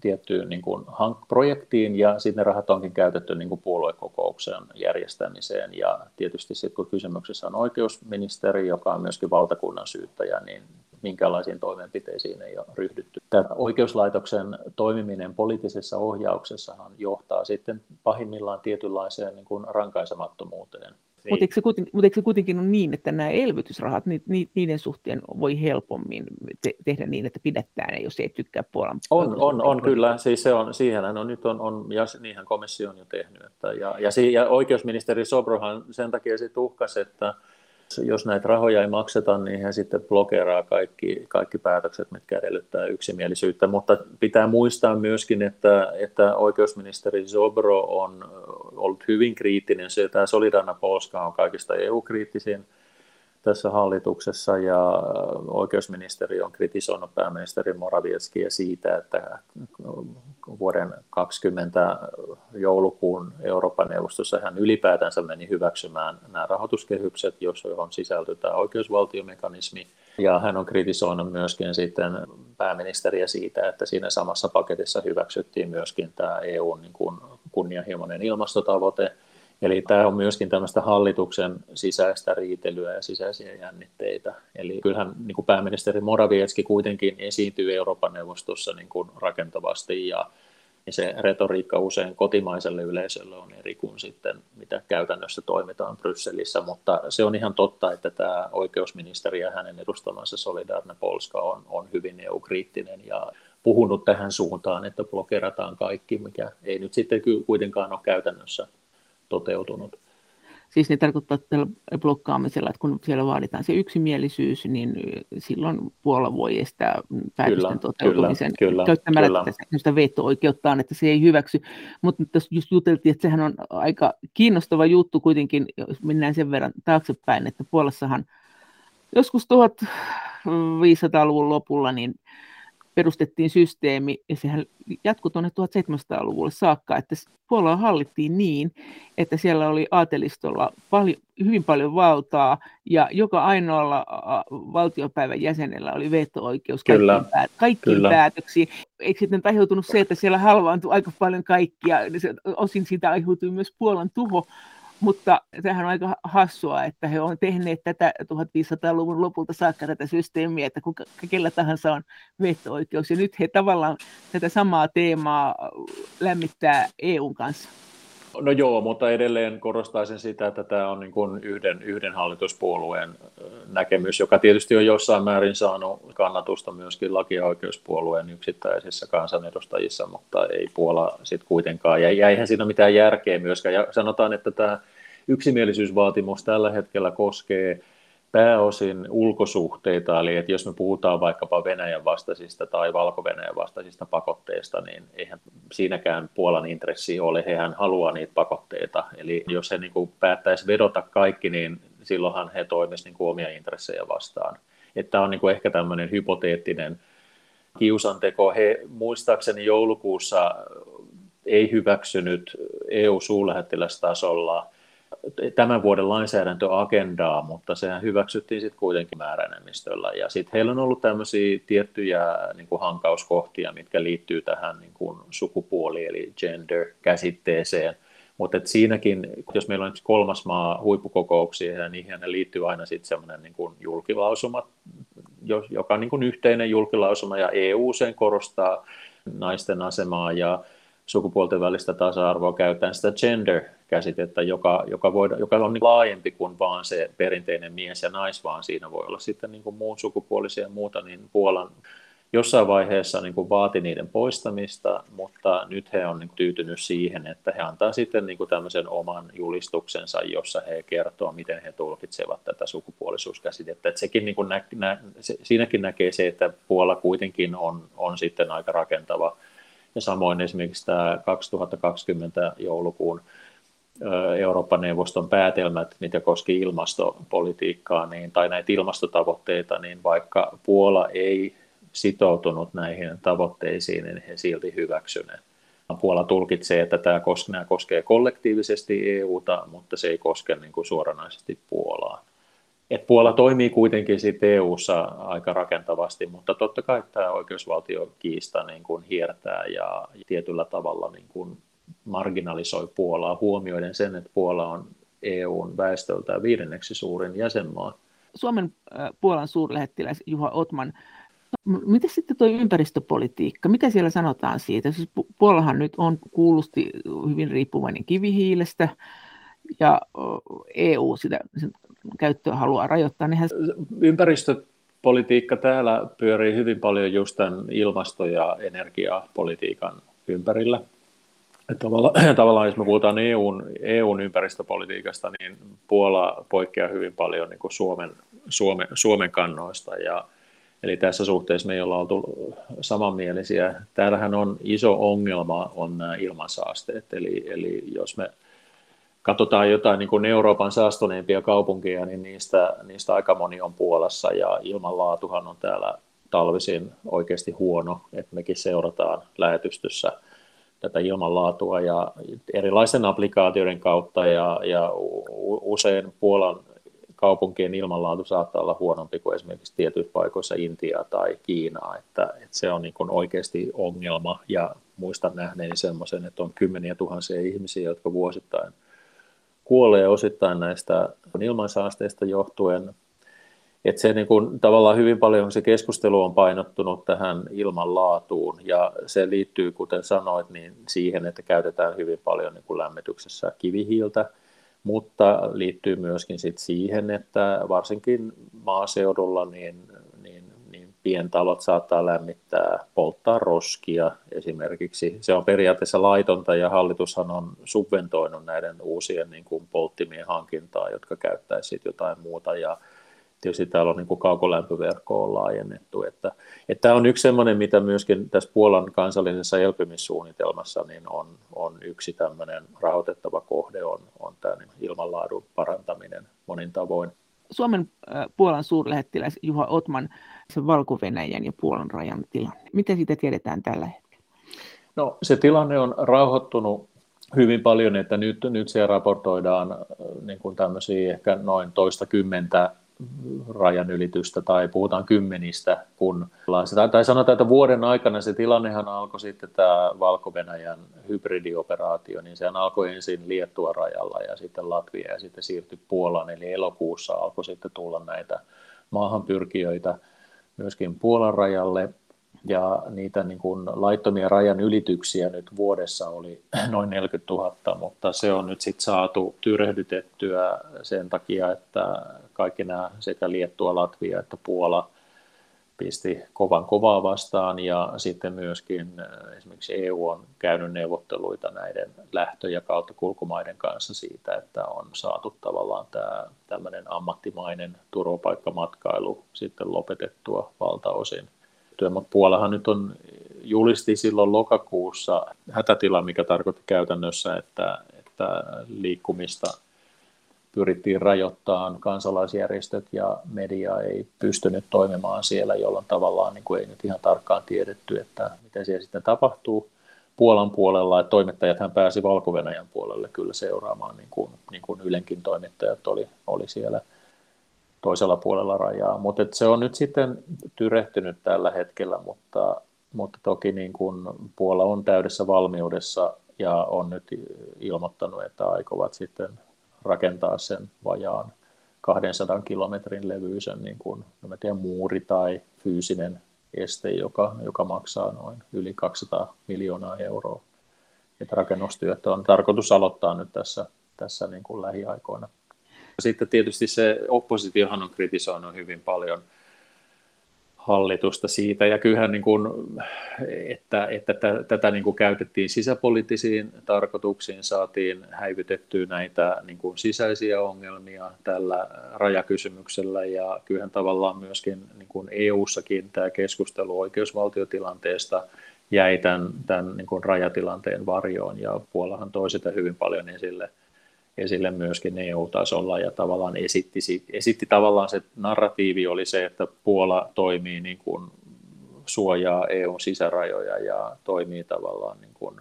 tiettyyn niin kuin projektiin ja sitten ne rahat onkin käytetty niin kuin puoluekokouksen järjestämiseen ja tietysti sitten kun kysymyksessä on oikeusministeri, joka on myöskin valtakunnan syyttäjä, niin minkälaisiin toimenpiteisiin ei ole ryhdytty. Tämä oikeuslaitoksen toimiminen poliittisessa ohjauksessahan johtaa sitten pahimmillaan tietynlaiseen niin kuin rankaisemattomuuteen. Mutta eikö, mutta eikö se kuitenkin ole niin, että nämä elvytysrahat, niiden suhteen voi helpommin te- tehdä niin, että pidättää ne, jos ei tykkää Puolan? On, on, on kyllä. Siis se on, siihen on, nyt on, on, ja niinhän komissio on jo tehnyt. Että, ja, ja, ja oikeusministeri Sobrohan sen takia sitten uhkasi, että jos näitä rahoja ei makseta, niin he sitten blokeraa kaikki, kaikki päätökset, mitkä edellyttää yksimielisyyttä. Mutta pitää muistaa myöskin, että, että oikeusministeri Zobro on ollut hyvin kriittinen. Se, tämä Solidarna Polska on kaikista EU-kriittisin tässä hallituksessa ja oikeusministeri on kritisoinut pääministeri Moravietskia siitä, että vuoden 20 joulukuun Euroopan neuvostossa hän ylipäätänsä meni hyväksymään nämä rahoituskehykset, johon sisältyy tämä oikeusvaltiomekanismi. Ja hän on kritisoinut myöskin sitten pääministeriä siitä, että siinä samassa paketissa hyväksyttiin myöskin tämä EUn niin kunnianhimoinen ilmastotavoite – Eli tämä on myöskin tämmöistä hallituksen sisäistä riitelyä ja sisäisiä jännitteitä. Eli kyllähän niin kuin pääministeri Moravietski kuitenkin esiintyy Euroopan neuvostossa niin kuin rakentavasti ja, niin se retoriikka usein kotimaiselle yleisölle on eri kuin sitten, mitä käytännössä toimitaan Brysselissä, mutta se on ihan totta, että tämä oikeusministeri ja hänen edustamansa Solidarna Polska on, on hyvin EU-kriittinen ja puhunut tähän suuntaan, että blokerataan kaikki, mikä ei nyt sitten kuitenkaan ole käytännössä toteutunut. Siis ne tarkoittaa tällä blokkaamisella, että kun siellä vaaditaan se yksimielisyys, niin silloin Puola voi estää päätösten toteutumisen kyllä, kyllä, käyttämällä kyllä. veto-oikeuttaan, että se ei hyväksy. Mutta tässä just juteltiin, että sehän on aika kiinnostava juttu kuitenkin, jos mennään sen verran taaksepäin, että Puolassahan joskus 1500-luvun lopulla, niin perustettiin systeemi, ja sehän jatkui tuonne 1700-luvulle saakka, että Puolaa hallittiin niin, että siellä oli aatelistolla paljon, hyvin paljon valtaa, ja joka ainoalla valtiopäivän jäsenellä oli veto-oikeus kaikkiin, päät- kaikkiin Kyllä. päätöksiin. Eikö sitten aiheutunut se, että siellä halvaantui aika paljon kaikkia, osin siitä aiheutui myös Puolan tuho, mutta sehän on aika hassua, että he ovat tehneet tätä 1500-luvun lopulta saakka tätä systeemiä, että kuka, kellä tahansa on veto-oikeus. Ja nyt he tavallaan tätä samaa teemaa lämmittää EUn kanssa. No joo, mutta edelleen korostaisin sitä, että tämä on niin kuin yhden, yhden hallituspuolueen näkemys, joka tietysti on jossain määrin saanut kannatusta myöskin laki- ja oikeuspuolueen yksittäisissä kansanedustajissa, mutta ei Puola sitten kuitenkaan. Ja jäihän siinä mitään järkeä myöskään. Ja sanotaan, että tämä yksimielisyysvaatimus tällä hetkellä koskee pääosin ulkosuhteita, eli että jos me puhutaan vaikkapa Venäjän vastaisista tai Valko-Venäjän vastaisista pakotteista, niin eihän siinäkään Puolan intressi ole, hehän haluaa niitä pakotteita. Eli jos he niin kuin päättäisi vedota kaikki, niin silloinhan he toimisivat niin omia intressejä vastaan. Että tämä on niin kuin ehkä tämmöinen hypoteettinen kiusanteko. He muistaakseni joulukuussa ei hyväksynyt EU-suurlähettilästasolla – tämän vuoden lainsäädäntöagendaa, mutta sehän hyväksyttiin sitten kuitenkin määräenemmistöllä. Ja sitten heillä on ollut tämmöisiä tiettyjä niin kuin hankauskohtia, mitkä liittyy tähän niin kuin sukupuoli- eli gender-käsitteeseen. Mutta siinäkin, jos meillä on kolmas maa huippukokouksia, ja niihin liittyy aina sitten semmoinen niin kuin julkilausuma, joka on niin kuin yhteinen julkilausuma, ja EU sen korostaa naisten asemaa, ja sukupuolten välistä tasa-arvoa käytetään sitä gender-käsitettä, joka, joka, voida, joka on niin laajempi kuin vaan se perinteinen mies ja nais, vaan siinä voi olla sitten niin kuin muun sukupuolisia ja muuta, niin Puolan jossain vaiheessa niin kuin vaati niiden poistamista, mutta nyt he on niin tyytynyt siihen, että he antaa sitten niin kuin tämmöisen oman julistuksensa, jossa he kertoo, miten he tulkitsevat tätä sukupuolisuuskäsitettä. Että sekin niin kuin nä, nä, se, siinäkin näkee se, että Puola kuitenkin on, on sitten aika rakentava ja samoin esimerkiksi tämä 2020 joulukuun Euroopan neuvoston päätelmät, mitä koski ilmastopolitiikkaa niin, tai näitä ilmastotavoitteita, niin vaikka Puola ei sitoutunut näihin tavoitteisiin, niin he silti hyväksyneet. Puola tulkitsee, että tämä koskee, nämä koskee kollektiivisesti EUta, mutta se ei koske niin kuin suoranaisesti Puolaa. Et Puola toimii kuitenkin sitten EU-ssa aika rakentavasti, mutta totta kai tämä oikeusvaltiokiista niin kuin hiertää ja tietyllä tavalla niin kuin marginalisoi Puolaa huomioiden sen, että Puola on EUn väestöltä viidenneksi suurin jäsenmaa. Suomen äh, Puolan suurlähettiläs Juha Otman, Miten sitten tuo ympäristöpolitiikka, mitä siellä sanotaan siitä? Siis Puolahan nyt on kuulusti hyvin riippuvainen kivihiilestä ja EU sitä sen käyttöä haluaa rajoittaa. Niin hän... Ympäristöpolitiikka täällä pyörii hyvin paljon just tämän ilmasto- ja energiapolitiikan ympärillä. Tavallaan, tavallaan jos me puhutaan EUn, EUn ympäristöpolitiikasta, niin Puola poikkeaa hyvin paljon niin kuin Suomen, Suomen, Suomen kannoista. Ja, eli tässä suhteessa me ei olla oltu samanmielisiä. Täällähän on iso ongelma on nämä ilmansaasteet. Eli, eli jos me katsotaan jotain niin kuin Euroopan saastuneimpia kaupunkeja, niin niistä, niistä aika moni on Puolassa ja ilmanlaatuhan on täällä talvisin oikeasti huono, että mekin seurataan lähetystyssä tätä ilmanlaatua ja erilaisten applikaatioiden kautta ja, ja usein Puolan kaupunkien ilmanlaatu saattaa olla huonompi kuin esimerkiksi tietyissä paikoissa Intia tai Kiinaa, että, että se on niin oikeasti ongelma ja muistan nähneeni semmoisen, että on kymmeniä tuhansia ihmisiä, jotka vuosittain – kuolee osittain näistä ilmansaasteista johtuen. Että se niin kuin, tavallaan hyvin paljon se keskustelu on painottunut tähän ilmanlaatuun ja se liittyy, kuten sanoit, niin siihen, että käytetään hyvin paljon niin kuin lämmityksessä kivihiiltä, mutta liittyy myöskin sit siihen, että varsinkin maaseudulla niin, niin, niin pientalot saattaa lämmittää, polttaa roskia esimerkiksi. Se on periaatteessa laitonta ja hallitushan on subventoinut näiden uusien niin kuin polttimien hankintaa, jotka käyttäisivät jotain muuta ja tietysti täällä on niin kaukolämpöverkkoa laajennettu. Että, että tämä on yksi sellainen, mitä myöskin tässä Puolan kansallisessa elpymissuunnitelmassa niin on, on yksi tämmöinen rahoitettava kohde, on, on tämä niin ilmanlaadun parantaminen monin tavoin. Suomen äh, Puolan suurlähettiläs Juha Otman, se valko ja Puolan rajan tilanne. Miten siitä tiedetään tällä hetkellä? No se tilanne on rauhoittunut hyvin paljon, että nyt, nyt siellä raportoidaan niin kuin tämmöisiä ehkä noin toista kymmentä rajan ylitystä tai puhutaan kymmenistä, kun tai sanotaan, että vuoden aikana se tilannehan alkoi sitten tämä Valko-Venäjän hybridioperaatio, niin sehän alkoi ensin Liettua rajalla ja sitten Latvia ja sitten siirtyi Puolaan, eli elokuussa alkoi sitten tulla näitä maahanpyrkijöitä myöskin Puolan rajalle ja niitä niin kuin laittomia rajan ylityksiä nyt vuodessa oli noin 40 000, mutta se on nyt sitten saatu tyrehdytettyä sen takia, että kaikki nämä sekä Liettua, Latvia että Puola pisti kovan kovaa vastaan. Ja sitten myöskin äh, esimerkiksi EU on käynyt neuvotteluita näiden lähtö- ja kautta kulkumaiden kanssa siitä, että on saatu tavallaan tämä tämmöinen ammattimainen turvapaikkamatkailu sitten lopetettua valtaosin liittyen, mutta Puolahan nyt on julisti silloin lokakuussa hätätila, mikä tarkoitti käytännössä, että, että liikkumista pyrittiin rajoittamaan, kansalaisjärjestöt ja media ei pystynyt toimimaan siellä, jolloin tavallaan niin kuin ei nyt ihan tarkkaan tiedetty, että mitä siellä sitten tapahtuu. Puolan puolella, että toimittajat hän pääsi valko puolelle kyllä seuraamaan, niin kuin, niin kuin Ylenkin toimittajat oli, oli siellä – toisella puolella rajaa. Mutta se on nyt sitten tyrehtynyt tällä hetkellä, mutta, mutta toki niin kun Puola on täydessä valmiudessa ja on nyt ilmoittanut, että aikovat sitten rakentaa sen vajaan 200 kilometrin levyisen niin kuin, no tiedä, muuri tai fyysinen este, joka, joka maksaa noin yli 200 miljoonaa euroa. Että rakennustyöt on tarkoitus aloittaa nyt tässä, tässä niin kuin lähiaikoina. Sitten tietysti se oppositiohan on kritisoinut hyvin paljon hallitusta siitä, ja kyllähän niin kuin, että, että tätä niin kuin käytettiin sisäpoliittisiin tarkoituksiin, saatiin häivytettyä näitä niin kuin sisäisiä ongelmia tällä rajakysymyksellä, ja kyllähän tavallaan myöskin niin kuin EU-sakin tämä keskustelu oikeusvaltiotilanteesta jäi tämän, tämän niin kuin rajatilanteen varjoon, ja Puolahan toi sitä hyvin paljon esille – esille myöskin EU-tasolla ja tavallaan esitti, esitti tavallaan se narratiivi oli se, että Puola toimii niin kuin suojaa EUn sisärajoja ja toimii tavallaan niin kuin,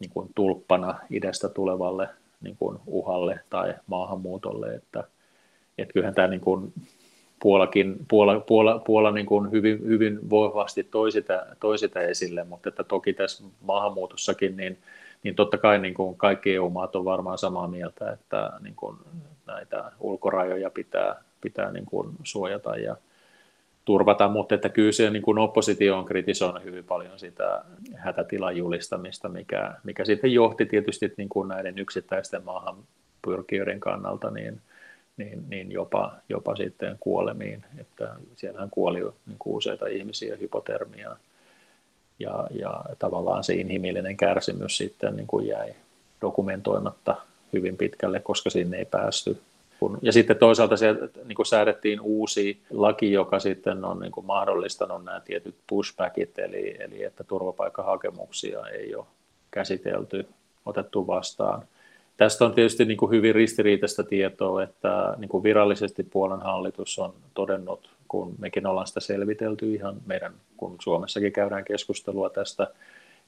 niin kuin tulppana idästä tulevalle niin kuin uhalle tai maahanmuutolle, että, että kyllähän tämä niin kuin Puolakin, Puola, Puola, Puola niin kuin hyvin, hyvin voivasti toi sitä, toi sitä esille, mutta että toki tässä maahanmuutossakin niin niin totta kai niin kuin kaikki EU-maat on varmaan samaa mieltä, että niin kuin näitä ulkorajoja pitää, pitää niin kuin suojata ja turvata, mutta että kyllä se niin kuin oppositio on kritisoinut hyvin paljon sitä hätätilan julistamista, mikä, mikä sitten johti tietysti niin kuin näiden yksittäisten maahan pyrkijöiden kannalta niin, niin, niin jopa, jopa sitten kuolemiin, että siellähän kuoli niin kuin useita ihmisiä hypotermiaan ja, ja tavallaan se inhimillinen kärsimys sitten niin kuin jäi dokumentoimatta hyvin pitkälle, koska sinne ei päästy. Ja sitten toisaalta se, niin kuin säädettiin uusi laki, joka sitten on niin kuin mahdollistanut nämä tietyt pushbackit, eli, eli että turvapaikkahakemuksia ei ole käsitelty, otettu vastaan. Tästä on tietysti niin kuin hyvin ristiriitaista tietoa, että niin kuin virallisesti Puolan hallitus on todennut kun mekin ollaan sitä selvitelty ihan meidän, kun Suomessakin käydään keskustelua tästä,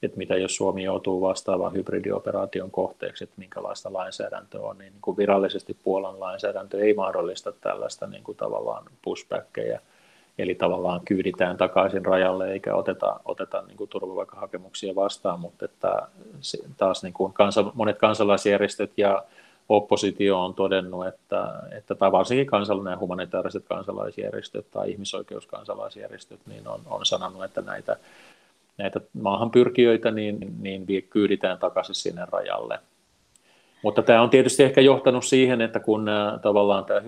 että mitä jos Suomi joutuu vastaavan hybridioperaation kohteeksi, että minkälaista lainsäädäntöä on, niin, niin kuin virallisesti Puolan lainsäädäntö ei mahdollista tällaista niin kuin tavallaan pushbackkejä, eli tavallaan kyyditään takaisin rajalle eikä oteta, oteta niin kuin turvapaikkahakemuksia vastaan, mutta että taas niin kuin kansa, monet kansalaisjärjestöt ja oppositio on todennut, että, että tai varsinkin kansallinen humanitaariset kansalaisjärjestöt tai ihmisoikeuskansalaisjärjestöt niin on, on sanonut, että näitä, näitä maahanpyrkijöitä niin, niin kyyditään takaisin sinne rajalle. Mutta tämä on tietysti ehkä johtanut siihen, että kun tavallaan tämä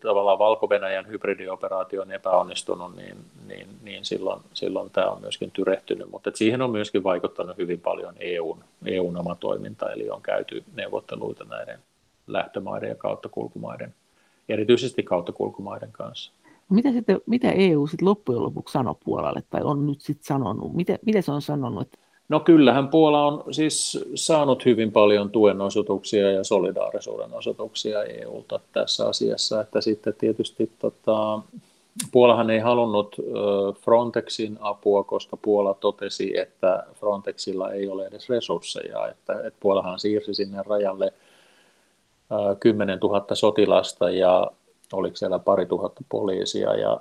tavallaan Valko-Venäjän hybridioperaatio on epäonnistunut, niin, niin, niin silloin, silloin tämä on myöskin tyrehtynyt. Mutta siihen on myöskin vaikuttanut hyvin paljon EUn, EUn oma toiminta, eli on käyty neuvotteluita näiden lähtömaiden ja kauttakulkumaiden, erityisesti kauttakulkumaiden kanssa. Mitä, sitten, mitä EU sitten loppujen lopuksi sanoi Puolalle, tai on nyt sitten sanonut? Mitä, mitä se on sanonut? No kyllähän Puola on siis saanut hyvin paljon tuen osoituksia ja solidaarisuuden osoituksia EUlta tässä asiassa, että sitten tietysti tota, Puolahan ei halunnut Frontexin apua, koska Puola totesi, että Frontexilla ei ole edes resursseja, että, että Puolahan siirsi sinne rajalle 10 000 sotilasta ja oliko siellä pari tuhatta poliisia ja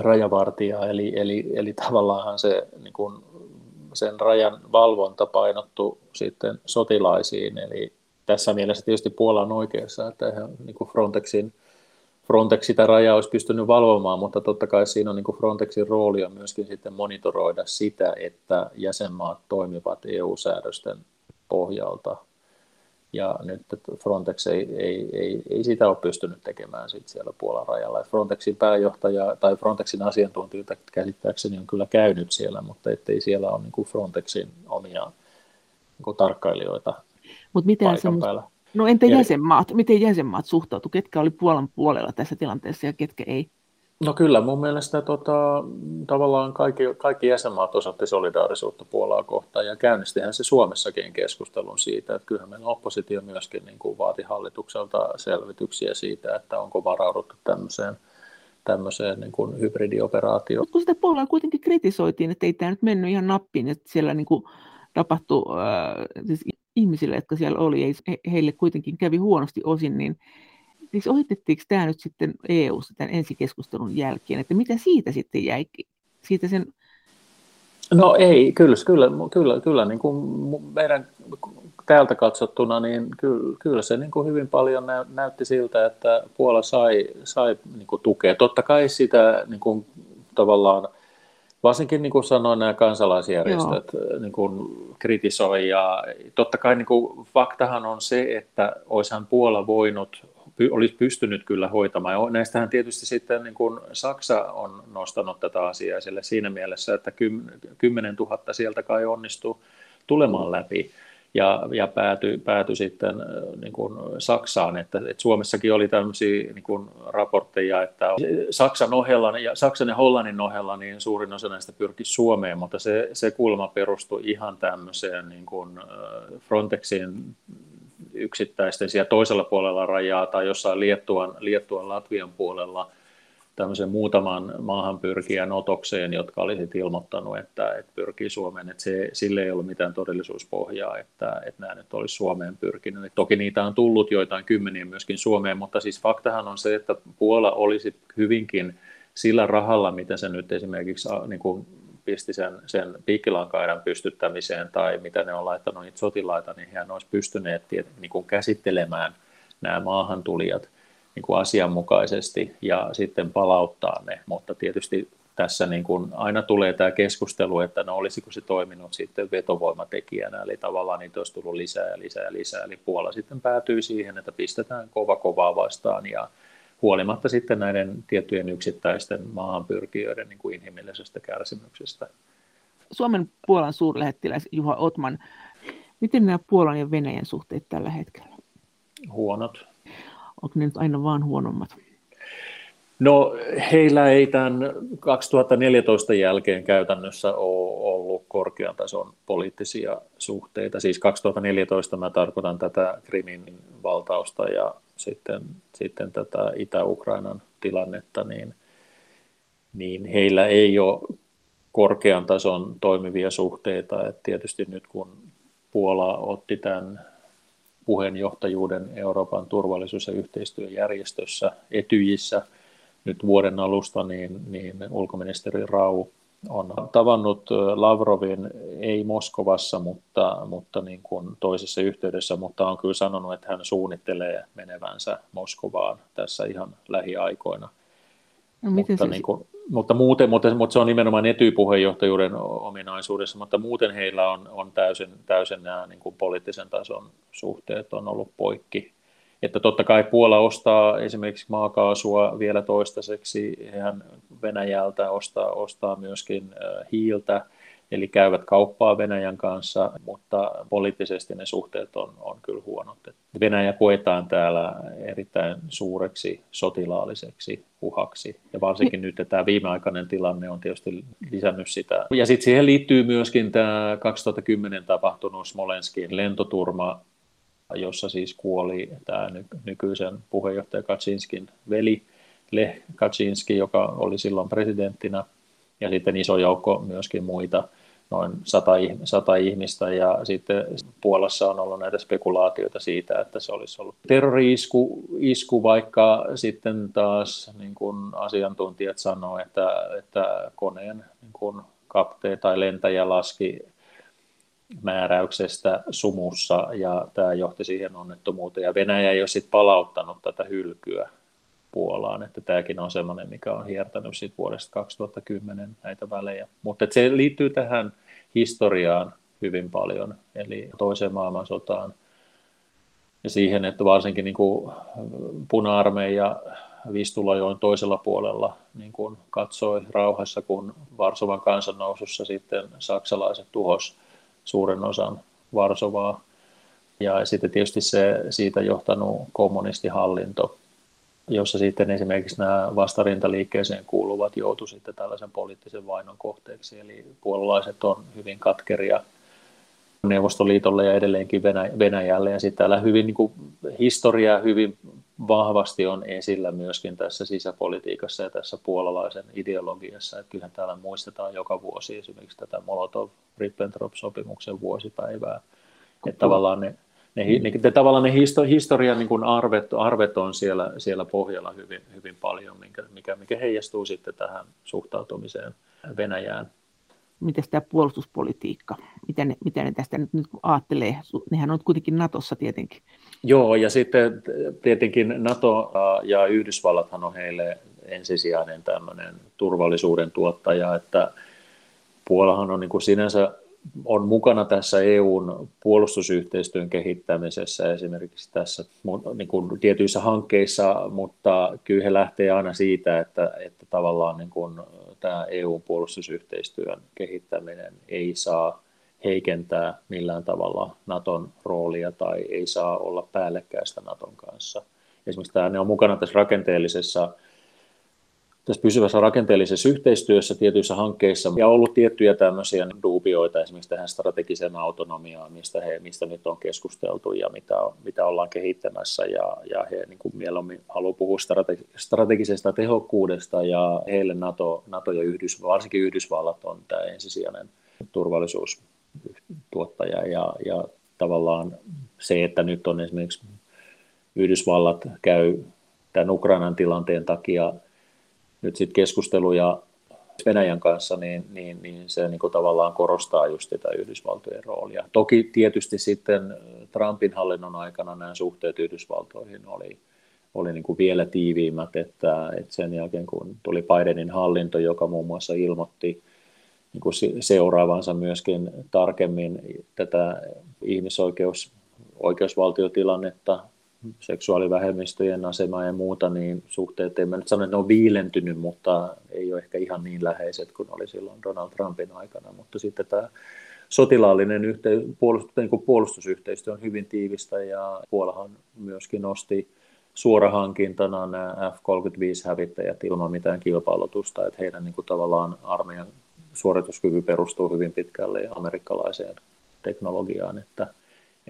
rajavartijaa, eli, eli, eli tavallaan se niin kuin, sen rajan valvonta painottu sitten sotilaisiin, eli tässä mielessä tietysti Puola on oikeassa, että ihan niin kuin Frontexin, Frontex sitä rajaa olisi pystynyt valvomaan, mutta totta kai siinä on niin kuin Frontexin rooli on myöskin sitten monitoroida sitä, että jäsenmaat toimivat EU-säädösten pohjalta ja nyt Frontex ei, ei, ei, ei sitä ole pystynyt tekemään sit siellä Puolan rajalla. Frontexin pääjohtaja tai Frontexin asiantuntijoita käsittääkseni on kyllä käynyt siellä, mutta ettei siellä ole niin Frontexin omia niin tarkkailijoita Mut miten se, päällä. No entä jäsenmaat? Miten jäsenmaat suhtautuivat? Ketkä oli Puolan puolella tässä tilanteessa ja ketkä ei? No kyllä, mun mielestä tota, tavallaan kaikki, kaikki jäsenmaat osoitti solidaarisuutta Puolaa kohtaan ja käynnistihän se Suomessakin keskustelun siitä, että kyllähän meillä oppositio myöskin niin kuin vaati hallitukselta selvityksiä siitä, että onko varauduttu tämmöiseen, tämmöiseen niin kuin hybridioperaatioon. Mutta kun sitä Puolaa kuitenkin kritisoitiin, että ei tämä nyt mennyt ihan nappiin, että siellä niin kuin tapahtui äh, siis ihmisille, jotka siellä oli, ei, heille kuitenkin kävi huonosti osin, niin siis ohitettiinko tämä nyt sitten eu tämän ensikeskustelun jälkeen, että mitä siitä sitten jäi, siitä sen No ei, kyllä, kyllä, kyllä, kyllä niin kuin meidän täältä katsottuna, niin kyllä, kyllä se niin kuin hyvin paljon näytti siltä, että Puola sai, sai niin kuin tukea. Totta kai sitä niin kuin, tavallaan, varsinkin niin kuin sanoin, nämä kansalaisjärjestöt niin kuin, kritisoi ja totta kai niin kuin, faktahan on se, että olisihan Puola voinut olisi pystynyt kyllä hoitamaan. Näistähän tietysti sitten niin kuin Saksa on nostanut tätä asiaa sille siinä mielessä, että 10 000 sieltä kai onnistuu tulemaan läpi ja, ja päätyi, pääty sitten niin kuin Saksaan, että, että Suomessakin oli tämmöisiä niin kuin raportteja, että Saksan, ohella, ja Saksan ja Hollannin ohella niin suurin osa näistä pyrki Suomeen, mutta se, se kulma perustui ihan tämmöiseen niin kuin Frontexin yksittäisten siellä toisella puolella rajaa tai jossain Liettuan, Liettuan Latvian puolella tämmöisen muutaman maahanpyrkijän otokseen, jotka olisit ilmoittanut, että, että pyrkii Suomeen, että se, sille ei ollut mitään todellisuuspohjaa, että, että nämä nyt olisi Suomeen pyrkinyt. Toki niitä on tullut joitain kymmeniä myöskin Suomeen, mutta siis faktahan on se, että Puola olisi hyvinkin sillä rahalla, mitä se nyt esimerkiksi niin kuin pisti sen, sen piikkilankaidan pystyttämiseen tai mitä ne on laittanut niitä sotilaita, niin he olisi pystyneet niin kuin käsittelemään nämä maahantulijat niin kuin asianmukaisesti ja sitten palauttaa ne, mutta tietysti tässä niin kuin aina tulee tämä keskustelu, että no olisiko se toiminut sitten vetovoimatekijänä, eli tavallaan niitä olisi tullut lisää ja lisää ja lisää, eli Puola sitten päätyy siihen, että pistetään kova kovaa vastaan ja huolimatta sitten näiden tiettyjen yksittäisten maahanpyrkijöiden niin kuin inhimillisestä kärsimyksestä. Suomen Puolan suurlähettiläs Juha Otman, miten nämä Puolan ja Venäjän suhteet tällä hetkellä? Huonot. Onko ne nyt aina vaan huonommat? No heillä ei tämän 2014 jälkeen käytännössä ole ollut korkean tason poliittisia suhteita. Siis 2014 mä tarkoitan tätä Krimin valtausta ja sitten, sitten tätä Itä-Ukrainan tilannetta, niin, niin heillä ei ole korkean tason toimivia suhteita. Et tietysti nyt kun Puola otti tämän puheenjohtajuuden Euroopan turvallisuus- ja yhteistyöjärjestössä Etyjissä nyt vuoden alusta, niin, niin ulkoministeri Rau on tavannut Lavrovin, ei Moskovassa, mutta, mutta niin kuin toisessa yhteydessä, mutta on kyllä sanonut, että hän suunnittelee menevänsä Moskovaan tässä ihan lähiaikoina. No, mutta, niin kuin, mutta, muuten, mutta, mutta se on nimenomaan etypuheenjohtajuuden ominaisuudessa, mutta muuten heillä on, on täysin, täysin nämä niin kuin poliittisen tason suhteet on ollut poikki että totta kai Puola ostaa esimerkiksi maakaasua vielä toistaiseksi, hän Venäjältä ostaa, ostaa myöskin hiiltä, eli käyvät kauppaa Venäjän kanssa, mutta poliittisesti ne suhteet on, on kyllä huonot. Venäjä koetaan täällä erittäin suureksi sotilaalliseksi uhaksi, ja varsinkin nyt tämä viimeaikainen tilanne on tietysti lisännyt sitä. Ja sitten siihen liittyy myöskin tämä 2010 tapahtunut Smolenskin lentoturma, jossa siis kuoli tämä nykyisen puheenjohtaja Kaczynskin veli Lech Kaczynski, joka oli silloin presidenttinä, ja sitten iso joukko myöskin muita, noin sata, sata ihmistä, ja sitten Puolassa on ollut näitä spekulaatioita siitä, että se olisi ollut terrori-isku, isku, vaikka sitten taas niin kuin asiantuntijat sanoivat, että, että koneen niin kuin kapteen tai lentäjä laski määräyksestä sumussa ja tämä johti siihen onnettomuuteen ja Venäjä ei ole sitten palauttanut tätä hylkyä Puolaan, että tämäkin on semmoinen, mikä on hiertänyt siitä vuodesta 2010 näitä välejä. Mutta se liittyy tähän historiaan hyvin paljon, eli toiseen maailmansotaan ja siihen, että varsinkin niin kuin puna-armeija Vistulajoen toisella puolella niin kuin katsoi rauhassa, kun Varsovan kansannousussa sitten saksalaiset tuhos suuren osan Varsovaa. Ja sitten tietysti se siitä johtanut kommunistihallinto, jossa sitten esimerkiksi nämä vastarintaliikkeeseen kuuluvat joutu sitten tällaisen poliittisen vainon kohteeksi. Eli puolalaiset on hyvin katkeria Neuvostoliitolle ja edelleenkin Venäjälle. Ja sitten täällä hyvin niin kuin, historia hyvin vahvasti on esillä myöskin tässä sisäpolitiikassa ja tässä puolalaisen ideologiassa. Että kyllähän täällä muistetaan joka vuosi esimerkiksi tätä Molotov-Ribbentrop-sopimuksen vuosipäivää. Että tavallaan ne, ne, ne, tavallaan ne histo, historian niin kuin arvet, arvet on siellä, siellä pohjalla hyvin, hyvin paljon, mikä, mikä, mikä heijastuu sitten tähän suhtautumiseen Venäjään miten tämä puolustuspolitiikka, miten ne, miten ne tästä nyt, nyt ajattelee, nehän on kuitenkin Natossa tietenkin. Joo, ja sitten tietenkin NATO ja Yhdysvallathan on heille ensisijainen tämmöinen turvallisuuden tuottaja, että Puolahan on niin kuin sinänsä on mukana tässä EUn puolustusyhteistyön kehittämisessä esimerkiksi tässä niin kuin tietyissä hankkeissa, mutta kyllä he lähtee aina siitä, että, että tavallaan niin kuin tämä EU-puolustusyhteistyön kehittäminen ei saa heikentää millään tavalla Naton roolia tai ei saa olla päällekkäistä Naton kanssa. Esimerkiksi tämä, ne on mukana tässä rakenteellisessa tässä pysyvässä rakenteellisessa yhteistyössä tietyissä hankkeissa ja ollut tiettyjä tämmöisiä duubioita esimerkiksi tähän strategiseen autonomiaan, mistä, he, mistä nyt on keskusteltu ja mitä, mitä ollaan kehittämässä. Ja, ja he niin kuin mieluummin haluaa puhua strategi, strategisesta tehokkuudesta ja heille NATO, NATO ja Yhdysvallat, varsinkin Yhdysvallat on tämä ensisijainen turvallisuustuottaja. Ja, ja tavallaan se, että nyt on esimerkiksi Yhdysvallat käy tämän Ukrainan tilanteen takia nyt sitten keskusteluja Venäjän kanssa, niin, niin, niin se niin kuin tavallaan korostaa just tätä Yhdysvaltojen roolia. Toki tietysti sitten Trumpin hallinnon aikana nämä suhteet Yhdysvaltoihin oli, oli niin kuin vielä tiiviimmät, että, että sen jälkeen kun tuli Bidenin hallinto, joka muun muassa ilmoitti niin kuin seuraavansa myöskin tarkemmin tätä ihmisoikeus, oikeusvaltiotilannetta seksuaalivähemmistöjen asemaa ja muuta, niin suhteet, en mä nyt sano, että ne on viilentynyt, mutta ei ole ehkä ihan niin läheiset kuin oli silloin Donald Trumpin aikana, mutta sitten tämä sotilaallinen yhtey- puolustus, niin kuin puolustusyhteistyö on hyvin tiivistä ja Puolahan myöskin nosti suorahankintana nämä F-35-hävittäjät ilman mitään kilpailutusta, että heidän niin kuin tavallaan armeijan suorituskyky perustuu hyvin pitkälle amerikkalaiseen teknologiaan, että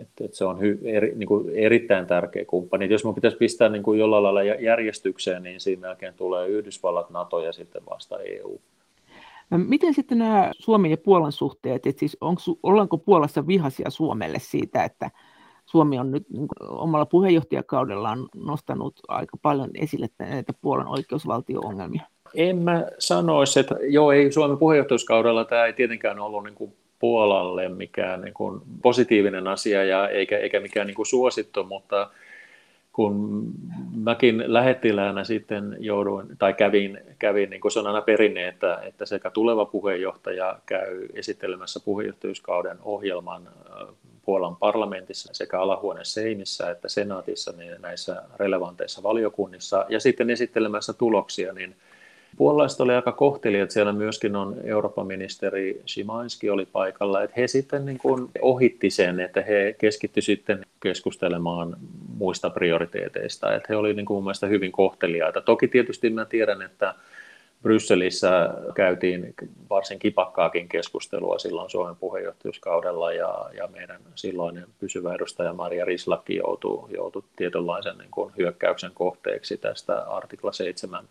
että, että se on hy, eri, niin kuin erittäin tärkeä kumppani. Et jos minun pitäisi pistää niin kuin jollain lailla järjestykseen, niin siinä melkein tulee Yhdysvallat, NATO ja sitten vasta EU. Miten sitten nämä Suomen ja Puolan suhteet, että siis onko, ollaanko Puolassa vihaisia Suomelle siitä, että Suomi on nyt niin omalla puheenjohtajakaudellaan nostanut aika paljon esille näitä Puolan oikeusvaltio-ongelmia? En mä sanoisi, että joo, ei Suomen puheenjohtajuuskaudella tämä ei tietenkään ollut niin kuin Puolalle mikään niin kuin positiivinen asia ja eikä, eikä mikään niin kuin suosittu, mutta kun mäkin lähettiläänä sitten jouduin, tai kävin, kävin niin kuin se on aina perinne, että, että sekä tuleva puheenjohtaja käy esittelemässä puheenjohtajuuskauden ohjelman Puolan parlamentissa sekä alahuone Seimissä että senaatissa niin näissä relevanteissa valiokunnissa. Ja sitten esittelemässä tuloksia, niin Puolalaiset oli aika että siellä myöskin on Euroopan ministeri Shimanski oli paikalla, että he sitten niin kuin ohitti sen, että he keskitty sitten keskustelemaan muista prioriteeteista, että he olivat niin kuin mun mielestä hyvin kohteliaita. Toki tietysti mä tiedän, että Brysselissä käytiin varsin kipakkaakin keskustelua silloin Suomen puheenjohtajuuskaudella ja, ja meidän silloinen pysyvä edustaja Maria Rislaki joutui, joutui tietynlaisen niin kuin hyökkäyksen kohteeksi tästä artikla 7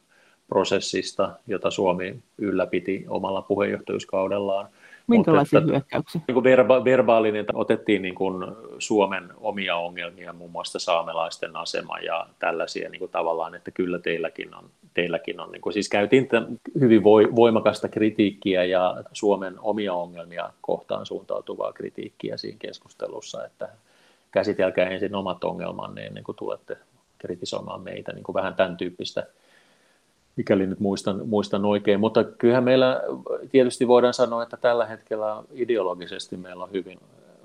prosessista, jota Suomi ylläpiti omalla puheenjohtajuuskaudellaan. Minkälaisia Mutta, hyökkäyksiä? Niin kuin verba, verbaalinen, otettiin niin kuin Suomen omia ongelmia, muun muassa saamelaisten asema ja tällaisia niin kuin tavallaan, että kyllä teilläkin on. Teilläkin on niin kuin, siis käytiin hyvin voimakasta kritiikkiä ja Suomen omia ongelmia kohtaan suuntautuvaa kritiikkiä siinä keskustelussa, että käsitelkää ensin omat ongelmanne ennen kuin tulette kritisoimaan meitä, niin kuin vähän tämän tyyppistä mikäli nyt muistan, muistan oikein. Mutta kyllähän meillä tietysti voidaan sanoa, että tällä hetkellä ideologisesti meillä on hyvin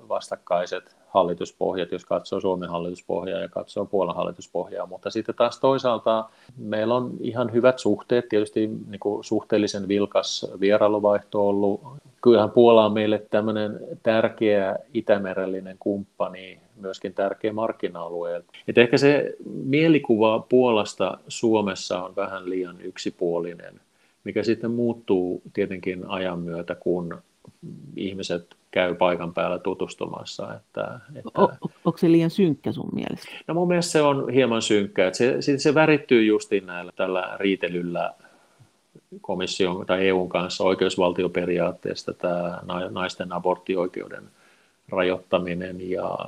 vastakkaiset hallituspohjat, jos katsoo Suomen hallituspohjaa ja katsoo Puolan hallituspohjaa, mutta sitten taas toisaalta meillä on ihan hyvät suhteet, tietysti niin kuin suhteellisen vilkas vierailuvaihto ollut. Kyllähän Puola on meille tämmöinen tärkeä itämerellinen kumppani, myöskin tärkeä markkina-alue. Et ehkä se mielikuva Puolasta Suomessa on vähän liian yksipuolinen, mikä sitten muuttuu tietenkin ajan myötä, kun ihmiset käy paikan päällä tutustumassa. Että, että... O, onko se liian synkkä sun mielestä? No mun mielestä se on hieman synkkä. Että se, se värittyy justiin näillä tällä riitelyllä komission tai EUn kanssa oikeusvaltioperiaatteesta tämä naisten aborttioikeuden rajoittaminen ja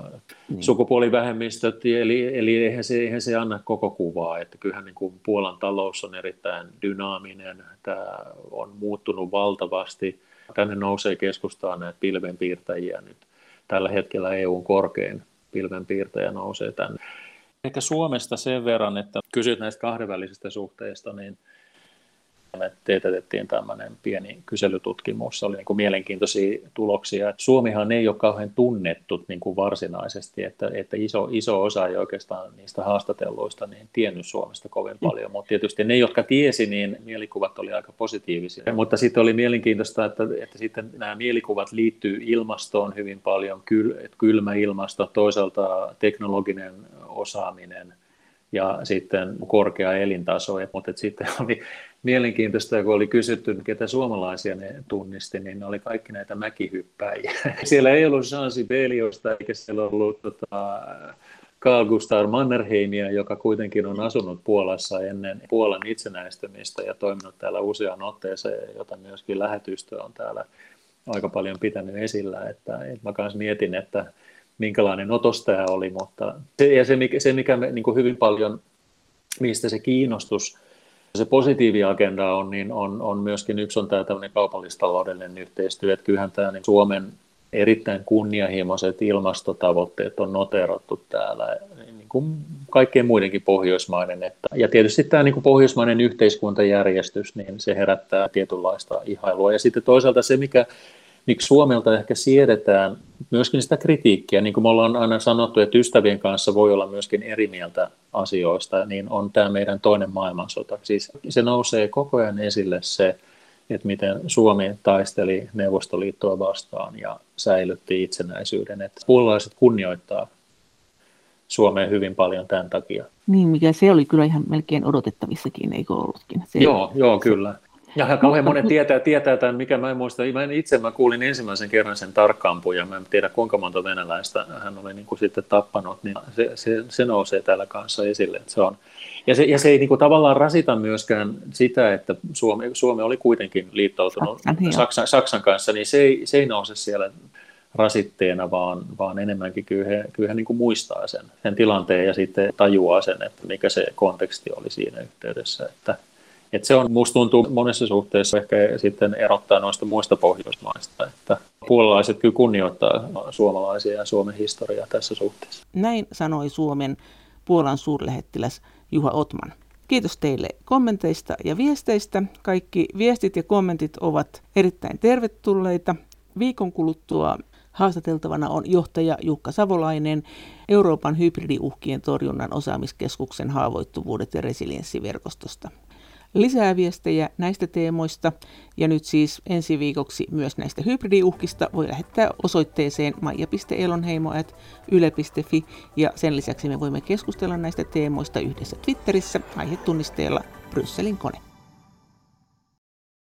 niin. sukupuolivähemmistöt, eli, eli eihän, se, eihän se anna koko kuvaa, että kyllähän niin kuin Puolan talous on erittäin dynaaminen, tämä on muuttunut valtavasti, tänne nousee keskustaan näitä pilvenpiirtäjiä nyt, tällä hetkellä EUn korkein pilvenpiirtäjä nousee tänne. Ehkä Suomesta sen verran, että kysyt näistä kahdenvälisistä suhteista, niin me teetettiin tämmöinen pieni kyselytutkimus, se oli niin kuin mielenkiintoisia tuloksia. Suomihan ei ole kauhean tunnettu niin kuin varsinaisesti, että, että iso, iso osa ei oikeastaan niistä haastatelluista niin tiennyt Suomesta kovin paljon, mutta tietysti ne, jotka tiesi, niin mielikuvat oli aika positiivisia. Mutta sitten oli mielenkiintoista, että, että sitten nämä mielikuvat liittyy ilmastoon hyvin paljon, kyl, kylmä ilmasto, toisaalta teknologinen osaaminen – ja sitten korkea elintaso. Mutta sitten oli mielenkiintoista, kun oli kysytty, ketä suomalaisia ne tunnisti, niin ne oli kaikki näitä mäkihyppäjiä. Siellä ei ollut Sansi Beliosta, eikä siellä ollut tota, Carl Gustav Mannerheimia, joka kuitenkin on asunut Puolassa ennen Puolan itsenäistymistä ja toiminut täällä useaan otteeseen, jota myöskin lähetystö on täällä aika paljon pitänyt esillä. Että, että mä kanssa mietin, että minkälainen otos tämä oli, mutta se, ja se, mikä, se, mikä me, niin kuin hyvin paljon, mistä se kiinnostus, se positiiviagenda on, niin on, on myöskin yksi on tämä tämmöinen kaupallistaloudellinen yhteistyö, että kyllähän tämä niin Suomen erittäin kunnianhimoiset ilmastotavoitteet on noterattu täällä, niin kuin kaikkien muidenkin Pohjoismaiden. Että, ja tietysti tämä niin kuin pohjoismainen yhteiskuntajärjestys, niin se herättää tietynlaista ihailua. Ja sitten toisaalta se, mikä miksi Suomelta ehkä siedetään myöskin sitä kritiikkiä, niin kuin me ollaan aina sanottu, että ystävien kanssa voi olla myöskin eri mieltä asioista, niin on tämä meidän toinen maailmansota. Siis se nousee koko ajan esille se, että miten Suomi taisteli Neuvostoliittoa vastaan ja säilytti itsenäisyyden. Että puolalaiset kunnioittaa Suomeen hyvin paljon tämän takia. Niin, mikä se oli kyllä ihan melkein odotettavissakin, eikö ollutkin? Se joo, joo, kyllä. Ja kauhean monet tietää, tietää tämän, mikä mä en muista. Mä en itse mä kuulin ensimmäisen kerran sen tarkkaampuja. Mä en tiedä kuinka monta venäläistä hän oli niin kuin sitten tappanut, niin se, se, se nousee täällä kanssa esille. Että se on. Ja, se, ja se ei niin kuin tavallaan rasita myöskään sitä, että Suomi, Suomi oli kuitenkin liittoutunut Saksan, Saksan, Saksan kanssa, niin se ei, se ei nouse siellä rasitteena, vaan, vaan enemmänkin kyllä he, kyllä he niin kuin muistaa sen, sen tilanteen ja sitten tajuaa sen, että mikä se konteksti oli siinä yhteydessä. Että, Et se on, musta tuntuu monessa suhteessa ehkä sitten erottaa noista muista pohjoismaista, että puolalaiset kyllä kunnioittaa suomalaisia ja Suomen historiaa tässä suhteessa. Näin sanoi Suomen Puolan suurlähettiläs Juha Otman. Kiitos teille kommenteista ja viesteistä. Kaikki viestit ja kommentit ovat erittäin tervetulleita. Viikon kuluttua haastateltavana on johtaja Jukka Savolainen Euroopan hybridiuhkien torjunnan osaamiskeskuksen haavoittuvuudet ja resilienssiverkostosta. Lisää viestejä näistä teemoista ja nyt siis ensi viikoksi myös näistä hybridiuhkista voi lähettää osoitteeseen maija.elonheimo.yle.fi ja sen lisäksi me voimme keskustella näistä teemoista yhdessä Twitterissä aihetunnisteella Brysselin kone.